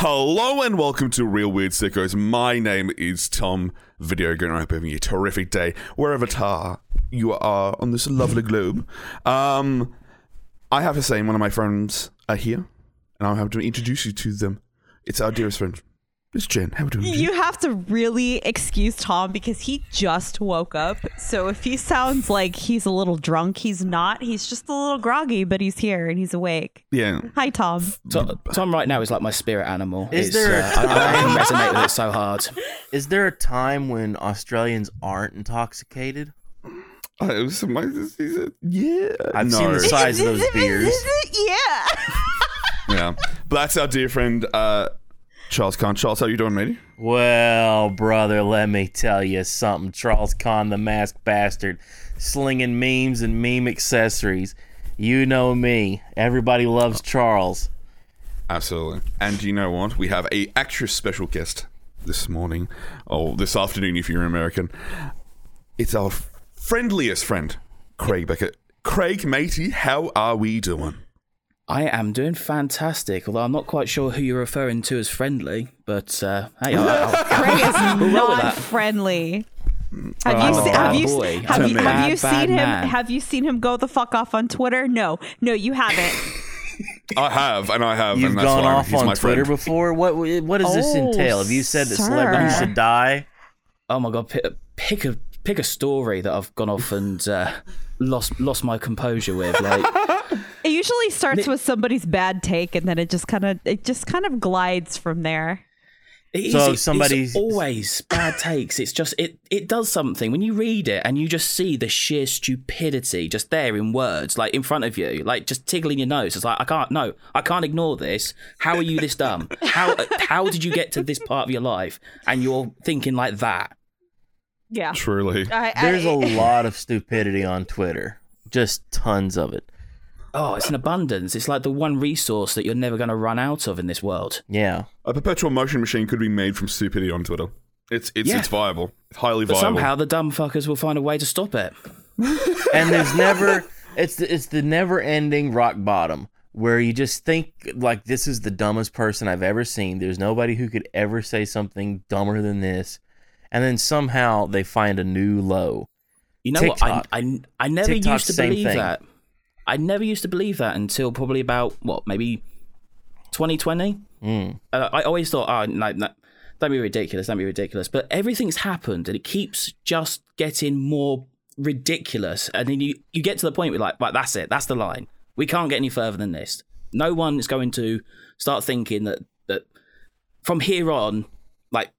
Hello and welcome to Real Weird Sickos. My name is Tom Video Game. I hope you're having a terrific day wherever tar you are on this lovely globe. Um, I have to say, one of my friends are here, and I'll have to introduce you to them. It's our dearest friend, Miss Jen. How are you doing? You have to really excuse Tom because he just woke up. So if he sounds like he's a little drunk, he's not. He's just a little groggy, but he's here and he's awake. Yeah. Hi, Tom. Tom, Tom right now is like my spirit animal. Is It's, there a uh, I, I time- resonate with it so hard. Is there a time when Australians aren't intoxicated? It was my, yeah. I've no. seen the size of those beers. yeah. Yeah. But that's our dear friend, uh, Charles Khan. Charles, how you doing, matey? Well, brother, let me tell you something. Charles Kahn, the masked bastard, slinging memes and meme accessories. You know me. Everybody loves Charles. Absolutely. And you know what? We have a extra special guest this morning, or this afternoon if you're American. It's our friendliest friend, Craig Beckett. Craig, matey, how are we doing? I am doing fantastic, although I'm not quite sure who you're referring to as friendly. But uh, hey, I'll, I'll, Craig is not friendly. Have I'm you a se- have you have you have you bad, bad seen him man. have you seen him go the fuck off on Twitter? No, no, you haven't. I have, and I have, You've and that's gone why off he's on my Twitter friend. before. What what does this Oh, entail? Have you said that sir. celebrities should die? oh my god, pick, pick a pick a story that I've gone off and uh, lost lost my composure with. Like, It usually starts with somebody's bad take, and then it just kind of it just kind of glides from there. It So is- if it's somebody's- always bad takes. It's just it it does something when you read it and you just see the sheer stupidity just there in words, like in front of you, like just tickling your nose. It's like I can't no, I can't ignore this. How are you this dumb? How how did you get to this part of your life and you're thinking like that? Yeah, Truly. I, I- There's a lot of stupidity on Twitter. Just tons of it. Oh, it's an abundance. It's like the one resource that you're never going to run out of in this world. Yeah. A perpetual motion machine could be made from stupidity on Twitter. It's it's Yeah. it's viable. It's highly But viable. somehow the dumb fuckers will find a way to stop it. and there's never it's the, it's the never ending rock bottom where you just think like this is the dumbest person I've ever seen. There's nobody who could ever say something dumber than this, and then somehow they find a new low. You know TikTok. what? I, I, I never TikTok, used to same believe thing. that. I never used to believe that until probably about what maybe 2020. Mm. Uh, I always thought, oh no, no, don't be ridiculous, don't be ridiculous. But everything's happened, and it keeps just getting more ridiculous. And then you you get to the point where like, right, that's it, that's the line. We can't get any further than this. No one is going to start thinking that that from here on, like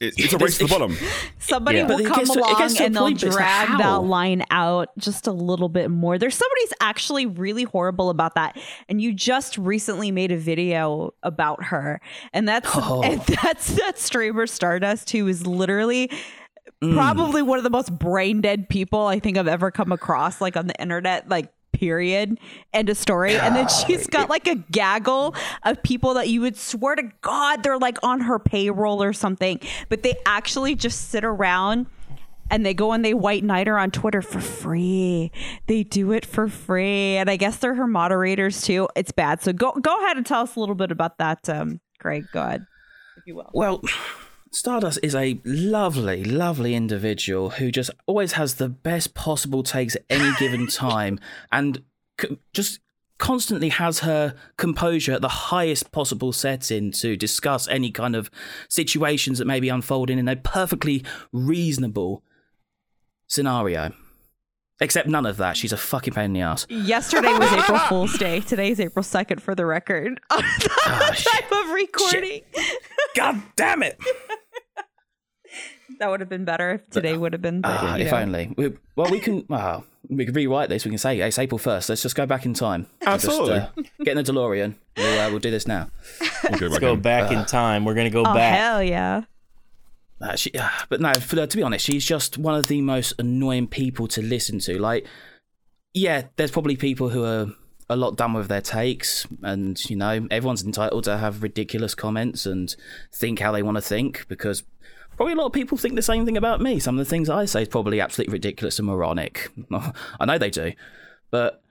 It- it's a race to the bottom. somebody Yeah. will But come to- along gets to and they'll point, like, drag how? that line out just a little bit more. There's somebody's actually really horrible about that, and you just recently made a video about her, and that's Oh. and that's that streamer Stardust who is literally. Mm. Probably one of the most brain dead people I think I've ever come across, like on the internet, like period. End of story. And then she's got like a gaggle of people that you would swear to God they're like on her payroll or something, but they actually just sit around and they go and they white knight her on Twitter for free. They do it for free, and I guess they're her moderators too. It's bad. So go go ahead and tell us a little bit about that, um, Craig. Go ahead, if you will. Well, Stardust is a lovely, lovely individual who just always has the best possible takes at any given time and c- just constantly has her composure at the highest possible setting to discuss any kind of situations that may be unfolding in a perfectly reasonable scenario. Except none of that. She's a fucking pain in the ass. Yesterday was April Fool's Day. Today is April second, for the record. On the Ah, time of recording, God damn it! That would have been better if today would have been. but, Ah, if know. only. We, well, we can. Well, we can rewrite this. We can say it's April first. Let's just go back in time. Absolutely. Just, uh, get in the DeLorean. We'll, uh, we'll do this now. We'll go Let's back go in. back in time. We're gonna go Oh back. hell yeah! Uh, she, uh, but no, for, to be honest, she's just one of the most annoying people to listen to. Like, yeah, there's probably people who are a lot dumber with their takes, and you know, everyone's entitled to have ridiculous comments and think how they want to think because probably a lot of people think the same thing about me. Some of the things I say is probably absolutely ridiculous and moronic. I know they do, but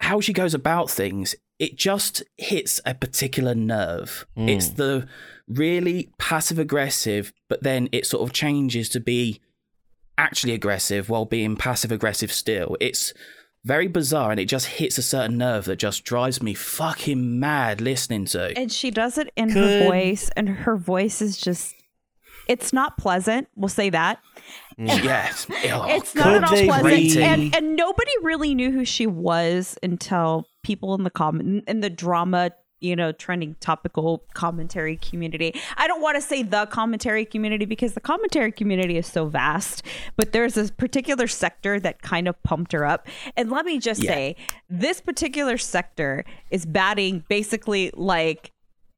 how she goes about things it just hits a particular nerve. Hmm. It's the really passive aggressive, but then it sort of changes to be actually aggressive while being passive aggressive still. It's very bizarre and it just hits a certain nerve that just drives me fucking mad listening to. And she does it in Could- her voice, and her voice is just. It's not pleasant. We'll say that. Mm. yes. Oh, it's could not at all pleasant. re- And, and nobody really knew who she was until people in the comment in the drama, you know, trending topical commentary community. I don't want to say the commentary community because the commentary community is so vast, but there's this particular sector that kind of pumped her up. And let me just Yeah. say, this particular sector is batting basically like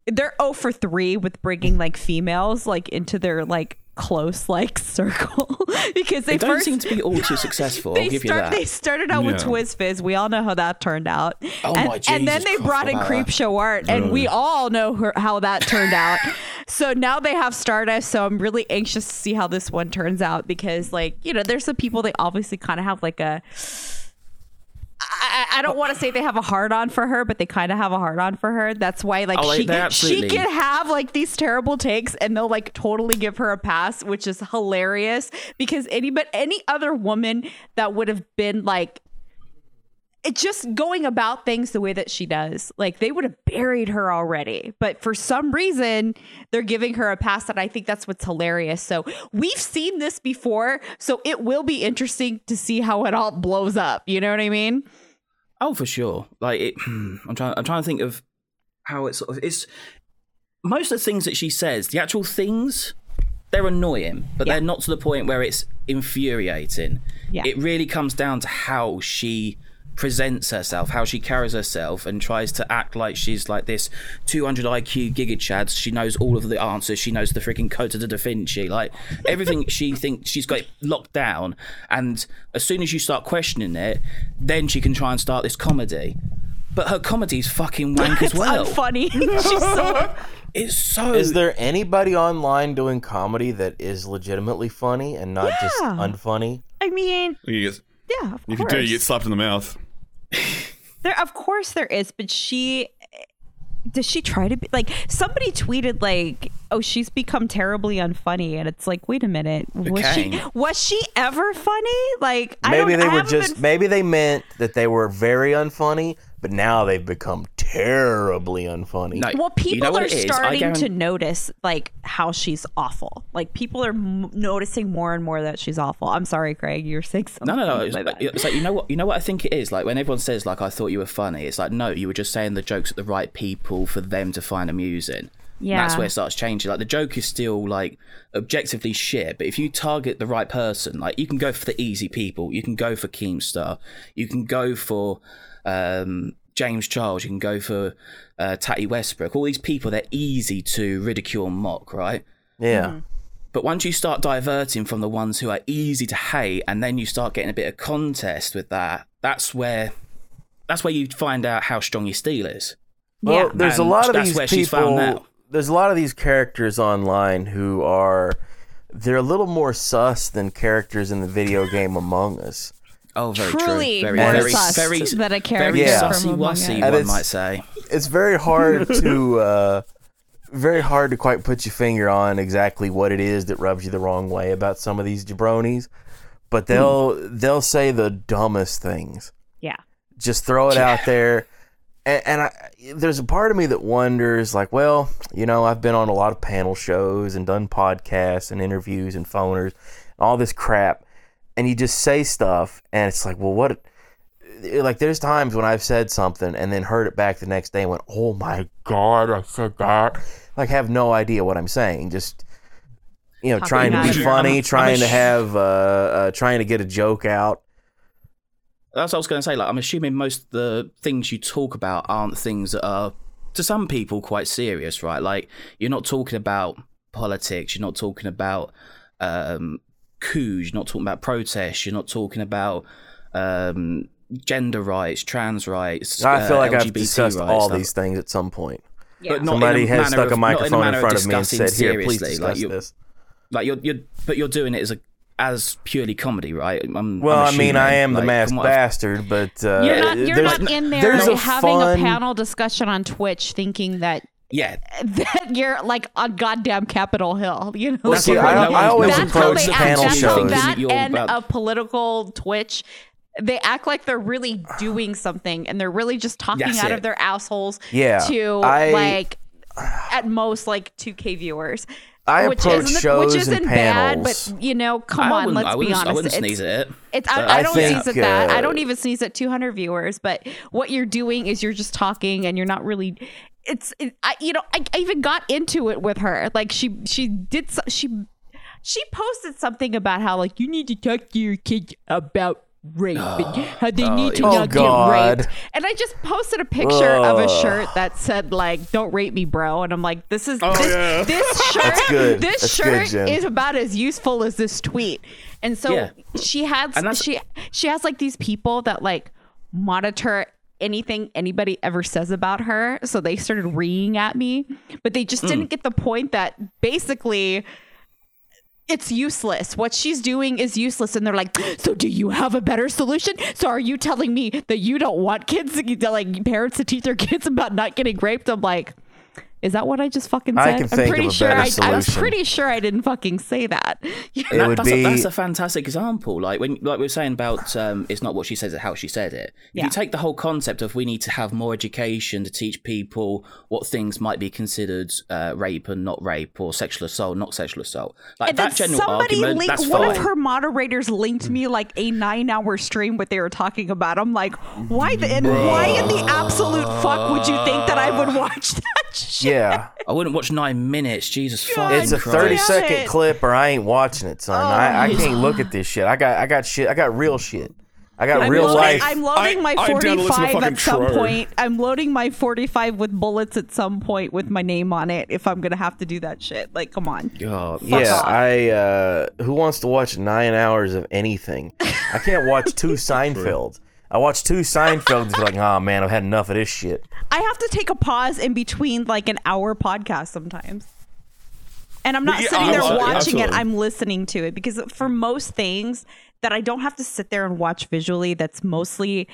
they're 0 for 3 with bringing like females like into their like close like circle because they, They don't first seem to be all too successful. they I'll give you start that. they started out with Twiz Fizz. We all know how that turned out. Oh and, my and then they Christ, brought in Creep that. Show Art, and we all know her, how that turned out. so now they have Stardust. So I'm really anxious to see how this one turns out because, like, you know, there's some people they obviously kind of have like a. I, I don't want to say they have a hard on for her, but they kind of have a hard on for her. That's why, like, Oh, she they she can have like these terrible takes, and they'll like totally give her a pass, which is hilarious. Because any but any other woman that would have been like it just going about things the way that she does. Like they would have buried her already. But for some reason, they're giving her a pass and I think that's what's hilarious. So we've seen this before, so it will be interesting to see how it all blows up. You know what I mean? Oh, for sure. Like it, I'm trying. I'm trying to think of how it sort of is. Most of the things that she says, the actual things, they're annoying, but Yeah. they're not to the point where it's infuriating. Yeah. It really comes down to how she presents herself, how she carries herself, and tries to act like she's like this 200 IQ Giga Chad. She knows all of the answers. She knows the freaking code to the Da Vinci. Like everything, she thinks she's got it locked down. And as soon as you start questioning it, then she can try and start this comedy. But her comedy's fucking wank as It's well. unfunny. She's so It's so. Is there anybody online doing comedy that is legitimately funny and not just unfunny? I mean, You get- yeah, of if you course. do, you get slapped in the mouth. There, of course, there is, but she does she try to be like somebody tweeted like oh she's become terribly unfunny and it's like wait a minute. Was she was she ever funny? Like I Maybe they I were just been- maybe they meant that they were very unfunny, but now they've become terribly unfunny. No, well people you know are it is? I starting to notice like how she's awful like people are m- noticing more and more that she's awful i'm sorry craig you're saying something No, no, no. It's, like like, it's like you know what you know what I think it is. Like when everyone says like I thought you were funny, it's like no, you were just saying the jokes at the right people for them to find amusing. And Yeah. that's where it starts changing. Like the joke is still like objectively shit, but if you target the right person, like you can go for the easy people. You can go for Keemstar. You can go for um, James Charles. You can go for uh, Tati Westbrook. All these people, they're easy to ridicule and mock, right? Yeah. Mm-hmm. But once you start diverting from the ones who are easy to hate, and then you start getting a bit of contest with that, that's where that's where you find out how strong your steel is. Well, yeah there's a lot of that's these where she's found people. now. There's a lot of these characters online who are they're a little more sus than characters in the video game Among Us. Oh, very Truly true. Very, more very, sus very, than a character very Yeah. sussy from Among Us. And one might say. It's very hard to uh, very hard to quite put your finger on exactly what it is that rubs you the wrong way about some of these jabronis, but they'll they'll say the dumbest things. yeah just throw it out there. And, and I, there's a part of me that wonders, like, well, you know, I've been on a lot of panel shows and done podcasts and interviews and phoners, and all this crap, and you just say stuff, and it's like, well, what? Like, there's times when I've said something and then heard it back the next day and went, oh my god, I said that. Like, have no idea what I'm saying. Just you know, Talking trying to be funny, mouth. trying to I'm a sh- have, uh, uh, trying to get a joke out. That's what I was going to say. Like, I'm assuming most of the things you talk about aren't things that are, to some people, quite serious, right? Like, you're not talking about politics. You're not talking about um, coups. You're not talking about protests. You're not talking about um, gender rights, trans rights. I feel uh, like I've discussed rights, all stuff. these things at some point. yeah But not Somebody in has stuck a of- a microphone in, manner of front of me and said, "Here, please seriously. discuss like, you're, this." Like you're, you're, but you're doing it as a as purely comedy, right? I'm, Well, I'm I mean, I assuming, am the like, masked from what I've- bastard, but uh, You're not, you're there's, not in there there's a having fun, a panel discussion on Twitch thinking that Yeah, that you're like on goddamn Capitol Hill. You know, Well, That's see, I, I always that's one's how approach they panel act. That's That's how shows. that You're and about- a political Twitch. They act like they're really doing something, and they're really just talking That's out it. of their assholes Yeah, to I- like at most like 2k viewers. I which approach isn't, shows which isn't and bad, but you know, come on, let's be honest. I wouldn't It's- sneeze at it. it's I, I I don't think, sneeze at that. I uh, don't even sneeze at 200 viewers. But what you're doing is you're just talking, and you're not really. It's it, I you know I, I even got into it with her. Like she she did so, she she posted something about how like you need to talk to your kids about rape and they oh, need to Oh, not God. get raped. And I just posted a picture of a shirt that said like "Don't rape me, bro," and I'm like, this is Oh, this, yeah. this shirt. That's good. This That's shirt Jen. is about as useful as this tweet. And so Yeah. she had And that's- she she has like these people that like monitor anything anybody ever says about her. So they started reeing at me, but they just hmm. didn't get the point that basically it's useless. What she's doing is useless. And they're like, so do you have a better solution? So are you telling me that you don't want kids, like parents to teach their kids about not getting raped? I'm like, is that what I just fucking said? I can am think of pretty a sure better I, I was pretty sure I didn't fucking say that. It That- would that's, be a, that's a fantastic example. Like when, like we were saying about, um, it's not what she says, it's how she said it. If Yeah. you take the whole concept of we need to have more education to teach people what things might be considered uh, rape and not rape, or sexual assault, not sexual assault. Like And then that general somebody argument, linked that's one fine. of her moderators linked me like a nine-hour stream what they were talking about. I'm like, why the and why in the absolute fuck would you think that I would watch that shit? Yeah. I wouldn't watch nine minutes. Jesus God fucking It's a Christ. thirty damn second it. clip, or I ain't watching it, son. I, I Oh, can't look at this shit. I got I got shit. I got real shit. I got I'm real loading, life. I'm loading I- my I'm down to listen to 45 at some Troy. point. I'm loading my 45 with bullets at some point with my name on it if I'm gonna have to do that shit. Like, come on. God, yeah, off. I. Uh, who wants to watch nine hours of anything? I can't watch two Seinfeld. I watch two Seinfeld and be like, oh man, I've had enough of this shit. I have to take a pause in between like an hour podcast sometimes. And I'm not Yeah, sitting there absolutely, watching it, absolutely. I'm listening to it because for most things that I don't have to sit there and watch visually, that's mostly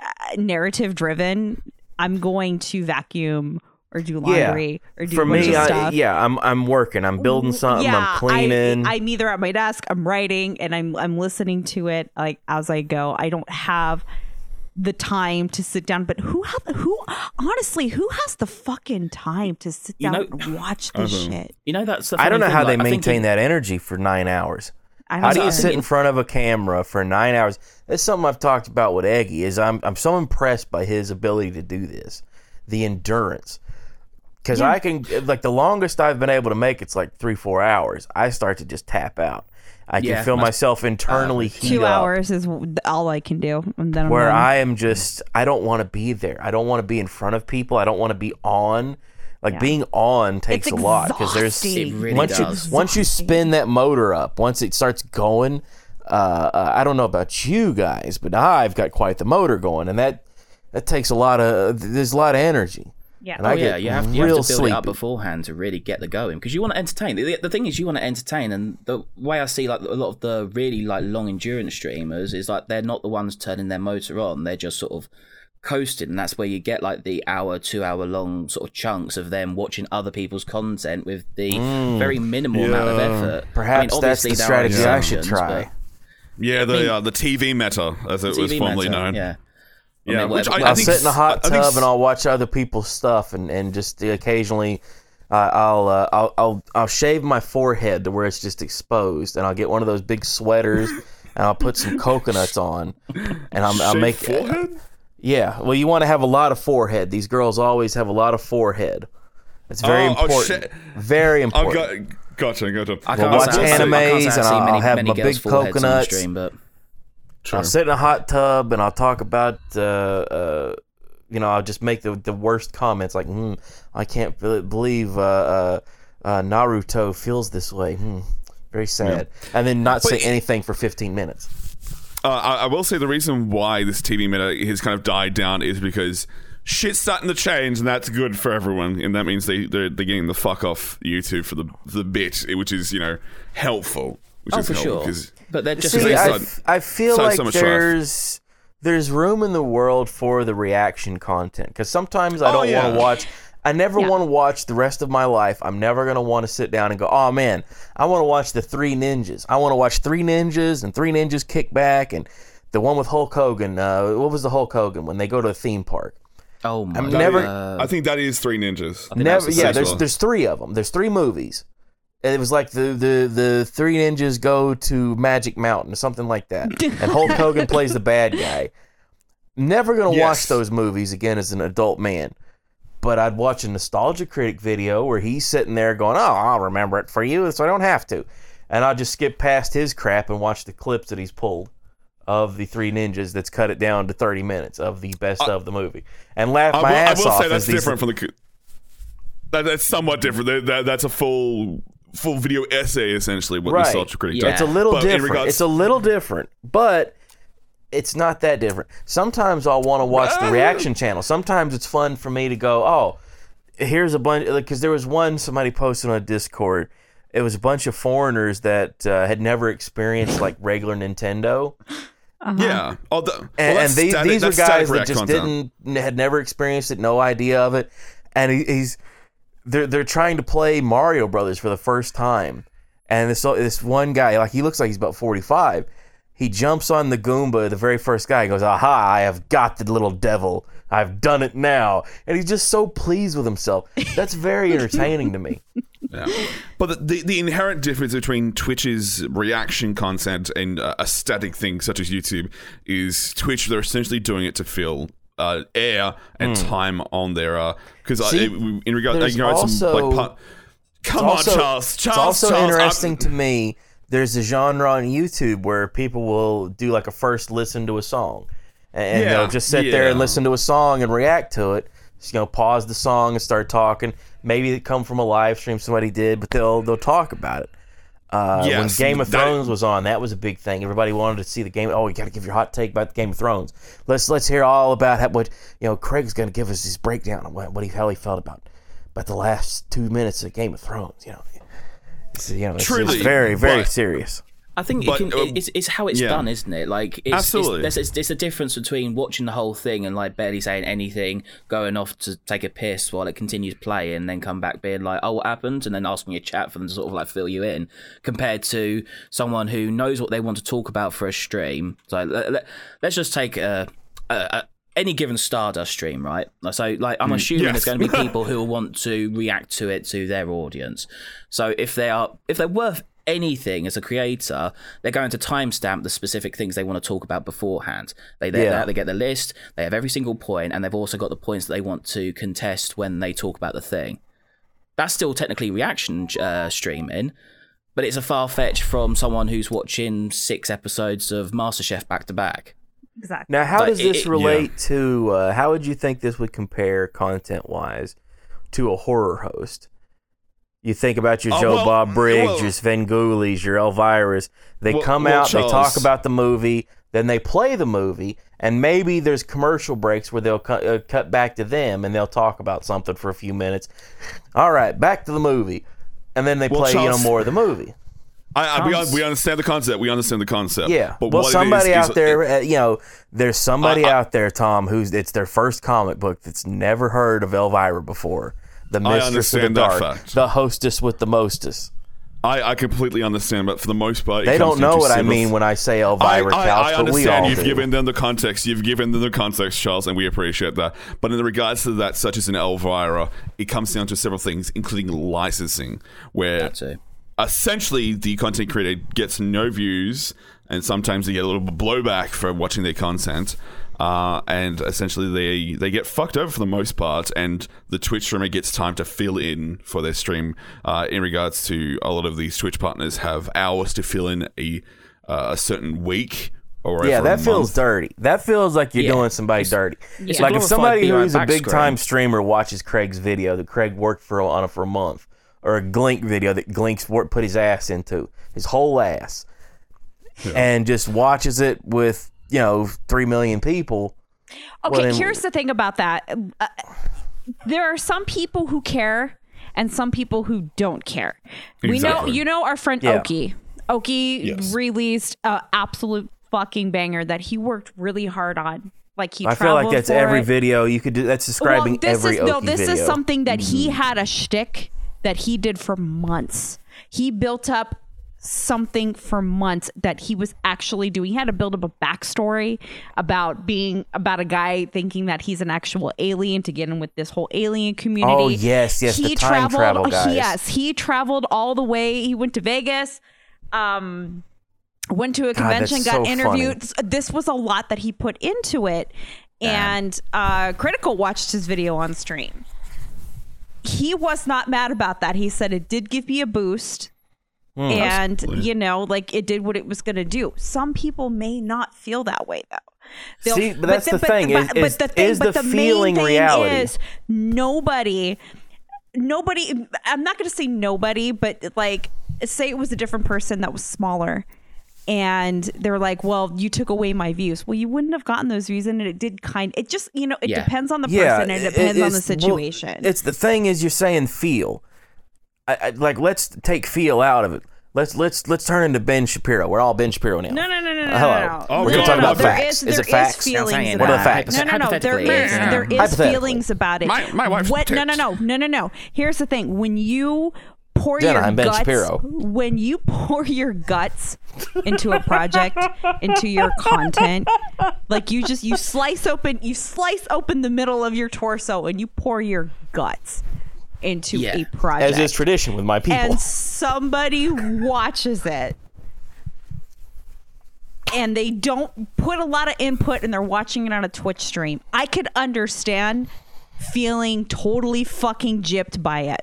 uh, narrative driven, I'm going to vacuum or do laundry or do For me, of I, yeah, I'm I'm working. I'm building something. yeah, I'm cleaning. I, I'm either at my desk, I'm writing, and I'm I'm listening to it like as I go. I don't have the time to sit down. But who have who honestly who has the fucking time to sit You down know- and watch this shit? You know that's. I don't know funny how thing, they like, I think maintain that energy for nine hours. I How do you sit in front of a camera for nine hours? That's something I've talked about with Eggy. Is I'm I'm so impressed by his ability to do this, the endurance. Because I can like the longest I've been able to make it's like three four hours. I start to just tap out. I can Yeah, feel that's- myself internally heat Two up, hours is all I can do, and then I'm Where done. I am just I don't want to be there. I don't want to be in front of people. I don't want to be on. Like being on takes It's a lot because there's. It really once does. you once you spin that motor up, once it starts going, uh, uh, I don't know about you guys, but I've got quite the motor going, and that that takes a lot of there's a lot of energy. Yeah. and Oh, I yeah, get you have, you have to build it up beforehand to really get the going because you want to entertain. The, the thing is, you want to entertain, and the way I see like a lot of the really like long endurance streamers is like they're not the ones turning their motor on; they're just sort of coasting, and that's where you get like the hour, two hour long sort of chunks of them watching other people's content with the very minimal amount of effort. I mean, Mm. Perhaps that's the strategy I should try. but- Yeah, the uh, the TV meta, as it was formerly meta, known. Yeah. I Yeah, mean, which whatever- I, I I'll think sit in a hot I think tub and I'll watch other people's stuff, and, and just occasionally, uh, I'll, uh, I'll I'll I'll shave my forehead to where it's just exposed, and I'll get one of those big sweaters, and I'll put some coconuts on, and I'll, I'll make forehead. Yeah, well, you want to have a lot of forehead. These girls always have a lot of forehead. It's very Oh, oh, important. shit. Very Oh, important. got, gotcha, gotcha. I can't watch say- I can't animes, and I've seen I'll have many my big foreheads on coconuts. Stream, but I'll sit in a hot tub and I'll talk about, uh, uh, you know, I'll just make the, the worst comments like, hmm, I can't believe uh, uh, uh, Naruto feels this way. Hmm, very sad. And then not say it's- anything for 15 minutes. Uh, I, I will say the reason why this TV meta has kind of died down is because shit's starting to change, and that's good for everyone. And that means they they're, they're getting the fuck off YouTube for the the bit, which is you know helpful. which Oh, is for helpful sure. 'cause- But they're just See, they I, said- f- I feel said like so much strife. there's there's room in the world for the reaction content because sometimes I Oh, don't yeah. want to watch. I never Yeah. want to watch the rest of my life. I'm never gonna want to sit down and go, oh man, I want to watch the Three Ninjas. I want to watch Three Ninjas and Three Ninjas Kick Back and the one with Hulk Hogan. Uh, what was the Hulk Hogan when they go to a theme park? oh my. I'm never- is- uh, I think that is Three Ninjas. Never. Yeah, sequel. there's there's three of them. There's three movies. It was like the, the, the three ninjas go to Magic Mountain, or something like that. And Hulk Hogan plays the bad guy. Never gonna watch those movies again as an adult man. But I'd watch a nostalgia critic video where he's sitting there going, "Oh, I'll remember it for you, so I don't have to," and I'll just skip past his crap and watch the clips that he's pulled of the three ninjas that's cut it down to 30 minutes of the best of the movie and laugh I my will, I will off say that's these different from the. That, that's somewhat different. That, that, that's a full full video essay essentially. What Right. Nostalgia Critic Yeah. does. It's a little But different. regards- it's a little different, but it's not that different. Sometimes I'll want to watch the Uh. reaction channel. Sometimes it's fun for me to go, oh, here's a bunch. Because there was one somebody posted on Discord. It was a bunch of foreigners that uh, had never experienced like regular Nintendo, Yeah. Oh, the, well, and, and these, static- these were guys that just content. didn't had never experienced it, no idea of it, and he, he's they're they're trying to play Mario Brothers for the first time, and this this one guy like he looks like he's about forty five. He jumps on the Goomba, the very first guy, and goes, "Aha! I have got the little devil. I've done it now." And he's just so pleased with himself. That's very entertaining to me. Yeah. But the, the, the inherent difference between Twitch's reaction content and uh, a static thing such as YouTube is Twitch, they're essentially doing it to fill uh, air and time on their. Because. See, in regard, you know, some, like, come also- on, Charles. Charles, it's also Charles, I'm- interesting to me. There's a genre on YouTube where people will do like a first listen to a song, and Yeah, they'll just sit there and listen to a song and react to it. Just, you know, pause the song and start talking. Maybe it come from a live stream somebody did, but they'll they'll talk about it. Uh, Yes, when Game of that- Thrones was on, that was a big thing. Everybody wanted to see the game. Oh, you got to give your hot take about the Game of Thrones. Let's let's hear all about how, what you know. Craig's going to give us his breakdown of what, what he how he felt about about the last two minutes of Game of Thrones. You know, it's, you know, it's, Truly, it's very very but- serious. I think But, it can, uh, it's, it's how it's yeah. done, isn't it? Like, it's, Absolutely. It's, there's, it's, a difference between watching the whole thing and like barely saying anything, going off to take a piss while it continues playing, and then come back being like, "Oh, what happened?" and then asking a chat for them to sort of like fill you in, compared to someone who knows what they want to talk about for a stream. So let, let, us just take a, a, a any given Stardust stream, right? So, like, I'm assuming yes. there's going to be people who will want to react to it to their audience. So, if they are, if they're worth anything as a creator, they're going to timestamp the specific things they want to talk about beforehand. They they, Yeah. they get the list, they have every single point, and they've also got the points that they want to contest when they talk about the thing. That's still technically reaction uh, streaming, but it's a far fetch from someone who's watching six episodes of MasterChef back to back. Exactly. Now, how But does it- this it- relate to? Uh, how would you think this would compare content wise to a horror host? You think about your Oh, Joe well, Bob Briggs, well- your Svengoolies, your Elvira's. They Well- come well, out, they talk about the movie, then they play the movie, and maybe there's commercial breaks where they'll cut, uh, cut back to them and they'll talk about something for a few minutes. All right, back to the movie, and then they Well, play you know more of the movie. I, I, we, we understand the concept. We understand the concept. Yeah. But well, what somebody is, out is- there, uh, you know, there's somebody I- I- out there, Tom, who's it's their first comic book that's never heard of Elvira before. The Mistress of the Dark, fact. the hostess with the mostest. I, I completely understand, but for the most part, it They don't know what I several- mean when I say oh, I, Elvira I, Couch, I but we all understand you've do. given them the context. You've given them the context, Charles, and we appreciate that. But in the regards to that, such as an Elvira, it comes down to several things, including licensing, where essentially the content creator gets no views, and sometimes they get a little blowback for watching their content. Uh, and essentially, they they get fucked over for the most part, and the Twitch streamer gets time to fill in for their stream. Uh, in regards to a lot of these Twitch partners have hours to fill in a uh, a certain week or yeah, for a that feels month. dirty. That feels like you're Yeah. doing somebody dirty. it's like if somebody who's a back big time streamer watches Craig's video that Craig worked for on it for a month, or a Glink video that Glink's work, put his ass into, his whole ass, and just watches it with you know three million people. Okay, Well, then- here's the thing about that. Uh, there are some people who care and some people who don't care. We know you know our friend Yeah. Oki. Oki Yes. released an absolute fucking banger that he worked really hard on. Like he I feel like that's every it. video you could do. That's describing well, this every is, no, this video. is something that he had a shtick that he did for months. He built up something for months that he was actually doing. He had to build up a backstory about being about a guy thinking that he's an actual alien to get in with this whole alien community. Oh, yes, yes, He traveled. travel guys. Yes, he traveled all the way. He went to Vegas. Um, went to a convention, that's got so interviewed. This was a lot that he put into it. And uh, Critical watched his video on stream. He was not mad about that. He said it did give me a boost. Hmm. and, you know, like it did what it was going to do. Some people may not feel that way, though. They'll- See, but that's the thing, is- is- the thing, is but the main feeling thing reality? Is nobody, nobody. I'm not going to say nobody, but like, say it was a different person that was smaller, and they're like, "Well, you took away my views." Well, you wouldn't have gotten those views, and it did kind. It just, you know, it Yeah. depends on the yeah, person, and it it- depends on the it's- well, situation. it's the thing is you're saying feel. I, I, like let's take feel out of it. Let's let's let's turn into Ben Shapiro. We're all Ben Shapiro now. no, no, no, no, no, Hello. no, no. Oh, no, we're no, gonna talk no, about there facts. Is, Is there it facts? is feelings saying about What are the it. facts? No, no, no. There Hypothetically, is yeah. there is feelings about it. My- my wife's what? No, no, no, no, no, no. Here's the thing: when you pour Jenna, your I'm Ben guts, Shapiro. when you pour your guts into a project, into your content, like you just you slice open, you slice open the middle of your torso, and you pour your guts into Yeah. a project As is tradition with my people. and somebody watches it and they don't put a lot of input and they're watching it on a Twitch stream, I could understand feeling totally fucking gypped by it.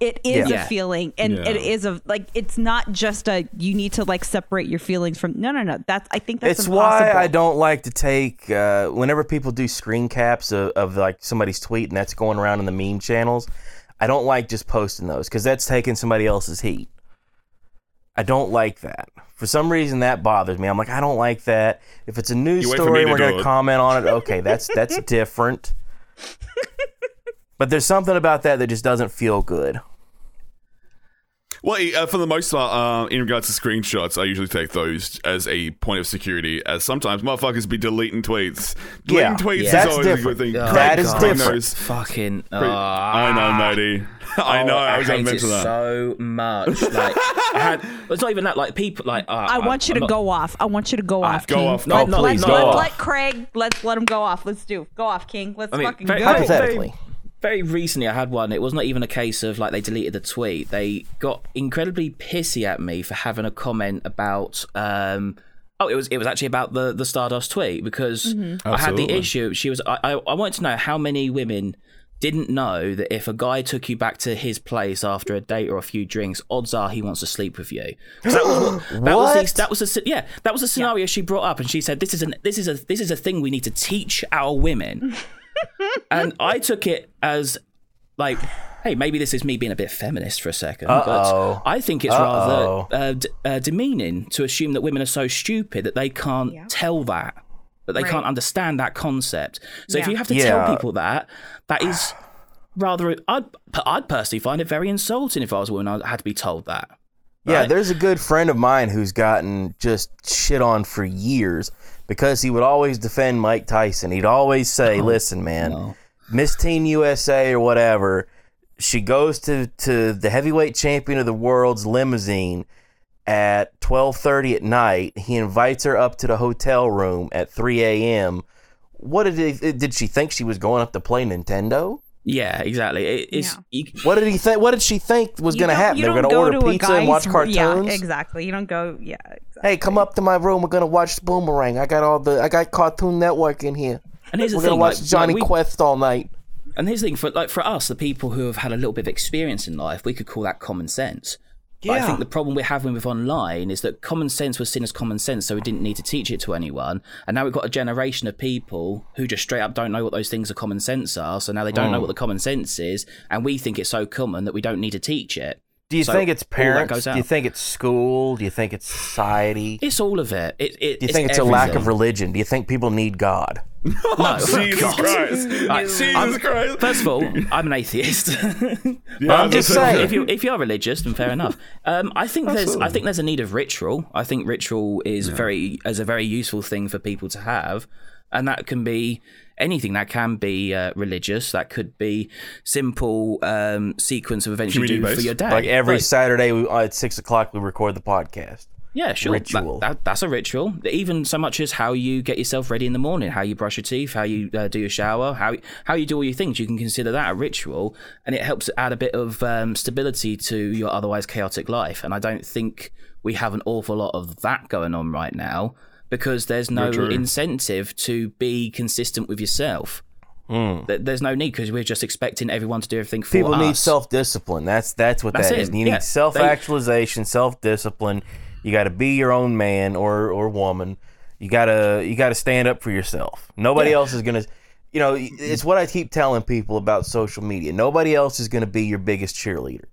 It is Yeah. a feeling and Yeah. it is a like it's not just a you need to like separate your feelings from no no no that's I think that's it's impossible. why I don't like to take uh, whenever people do screen caps of, of like somebody's tweet and that's going around in the meme channels. I don't like just posting those because that's taking somebody else's heat. I don't like that. For some reason, that bothers me. I'm like, I don't like that. If it's a news You wait for story, we're going to comment on it. Okay, that's that's different. but there's something about that that just doesn't feel good. Well, uh, for the most part, uh, in regards to screenshots, I usually take those as a point of security, as sometimes motherfuckers be deleting tweets. Deleting Yeah, tweets yeah. is That's always a different. good thing. Oh, Craig- That is Craig different. knows- Fucking. Craig- I know, ah. matey. I know. Oh, I was going hate to it mention that. so much. Like, had, it's not even that. Like people, like uh, I want you I'm to not- go off. I want you to go off. Go King. off. No, Let, no, let, please, let, go let off. Craig. Let's let him go off. Let's do. Go off, King. Let's I mean, fucking very- go. very- Hypothetically. Very recently, I had one. It was not even a case of like they deleted the tweet. They got incredibly pissy at me for having a comment about. Um, oh, it was it was actually about the the Stardust tweet because Mm-hmm. I had the issue. She was. I, I I wanted to know how many women didn't know that if a guy took you back to his place after a date or a few drinks, odds are he wants to sleep with you. That was what, that was the, that was a yeah that was a scenario she brought up, and she said this is an this is a this is a thing we need to teach our women and I took it as like, hey, maybe this is me being a bit feminist for a 2nd Uh-oh. but I think it's Uh-oh. rather uh, d- uh, demeaning to assume that women are so stupid that they can't Yeah. tell that, that they Right. can't understand that concept. So if you have to Yeah. tell people that, that is rather. I'd I'd personally find it very insulting if I was a woman. I had to be told that. Yeah, there's a good friend of mine who's gotten just shit on for years because he would always defend Mike Tyson. He'd always say, "Listen, man, no. Miss Teen USA or whatever, she goes to to the heavyweight champion of the world's limousine at 12:30 at night. He invites her up to the hotel room at 3 a.m. What did he, did she think she was going up to play Nintendo? Yeah, exactly. It, it's you, What did he think? What did she think was going to happen? They were don't going to go order a pizza and watch guy's- cartoons. Yeah, exactly. You don't go. Yeah. Exactly. Hey, come up to my room. We're gonna watch Boomerang. I got all the I got Cartoon Network in here. and here's We're thing, gonna watch like, Jonny like we- Quest all night. And here's the thing for like for us, the people who have had a little bit of experience in life, we could call that common sense. But I think the problem we're having with online is that common sense was seen as common sense, so we didn't need to teach it to anyone. And now we've got a generation of people who just straight up don't know what those things of common sense are. So now they don't know mm. what the common sense is, and we think it's so common that we don't need to teach it. Do you So think it's parents? goes Do you think it's school? Do you think it's society? It's all of it. It, it Do you think it's, a lack of religion? Do you think people need God? No, Jesus God. Christ. Right, Jesus I'm- Christ. First of all, I'm an atheist. Yeah, I'm just saying. if you if you are religious, then fair enough. Um, I think there's I think there's a need of ritual. I think ritual is very is a very useful thing for people to have, and that can be anything. That can be uh, religious. That could be simple um, sequence of events you do for your day. Like every Right. Saturday we, uh, at six o'clock, we record the podcast. Yeah, sure. That- Ritual. That, that's a ritual. Even so much as how you get yourself ready in the morning, how you brush your teeth, how you uh, do your shower, how how you do all your things. You can consider that a ritual, and it helps add a bit of um, stability to your otherwise chaotic life. And I don't think we have an awful lot of that going on right now because there's no incentive to be consistent with yourself. Hmm. Th- There's no need because we're just expecting everyone to do everything for People us. need self discipline. That's that's what That's that it. is. You Yeah. need self actualization, self discipline. You got to be your own man or or woman. You gotta you gotta stand up for yourself. Nobody else is gonna. You know, it's what I keep telling people about social media. Nobody else is gonna be your biggest cheerleader.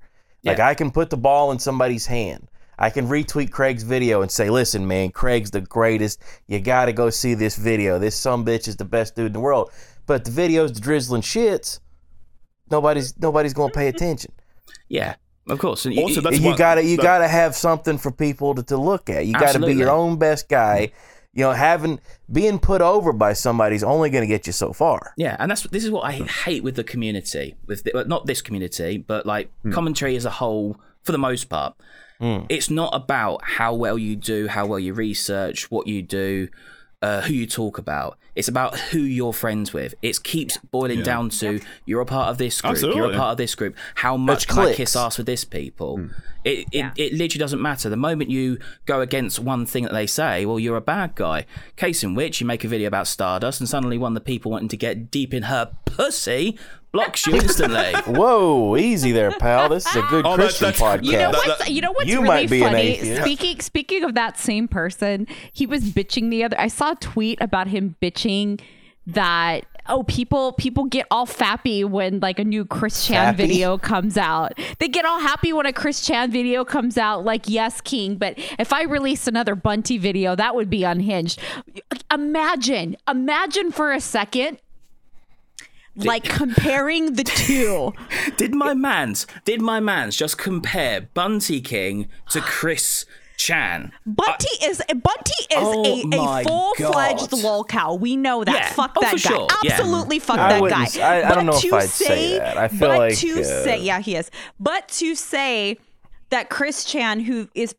Like Yeah. I can put the ball in somebody's hand. I can retweet Craig's video and say, "Listen, man, Craig's the greatest. You got to go see this video. This some bitch is the best dude in the world." But the video's the drizzling shits. Nobody's nobody's gonna pay attention. Yeah, of course. And you- Also, you- that's you gotta you that- gotta have something for people to, to look at. You gotta be your own best guy. You know, having being put over by somebody's only gonna get you so far. Yeah, and that's this is what I hate with the community, with the, not this community, but like hmm. commentary as a whole, for the most part. It's not about how well you do, how well you research, what you do, uh, who you talk about. It's about who you're friends with. It keeps boiling down to you're a part of this group, you're a part of this group. How much can I clicks. kiss ass with this people? Hmm. It, it, Yeah. it literally doesn't matter. The moment you go against one thing that they say, well, you're a bad guy. Case in which, you make a video about Stardust, and suddenly one of the people wanting to get deep in her pussy blocks you instantly. Whoa, easy there, pal. This is a good Oh, Christian that's- podcast. You know what's you know what's You really might be funny? Speaking speaking of that same person, he was bitching the other. I saw a tweet about him bitching that oh people people get all fappy when like a new Chris Chan Fappy? video comes out. They get all happy when a Chris Chan video comes out like yes king, but if I release another Bunty video, that would be unhinged. Imagine, imagine for a second like comparing the two. did my mans, did my mans just compare Bunty King to Chris Chan? Bunty is Bunty is Oh a, a full fledged God. lol cow. We know that. Yeah. fuck Oh, that for guy. sure. Yeah. Absolutely fuck I that guy. I- I don't But know if to I'd say that. I feel but like, to uh, say yeah he is. But to say that Chris Chan, who is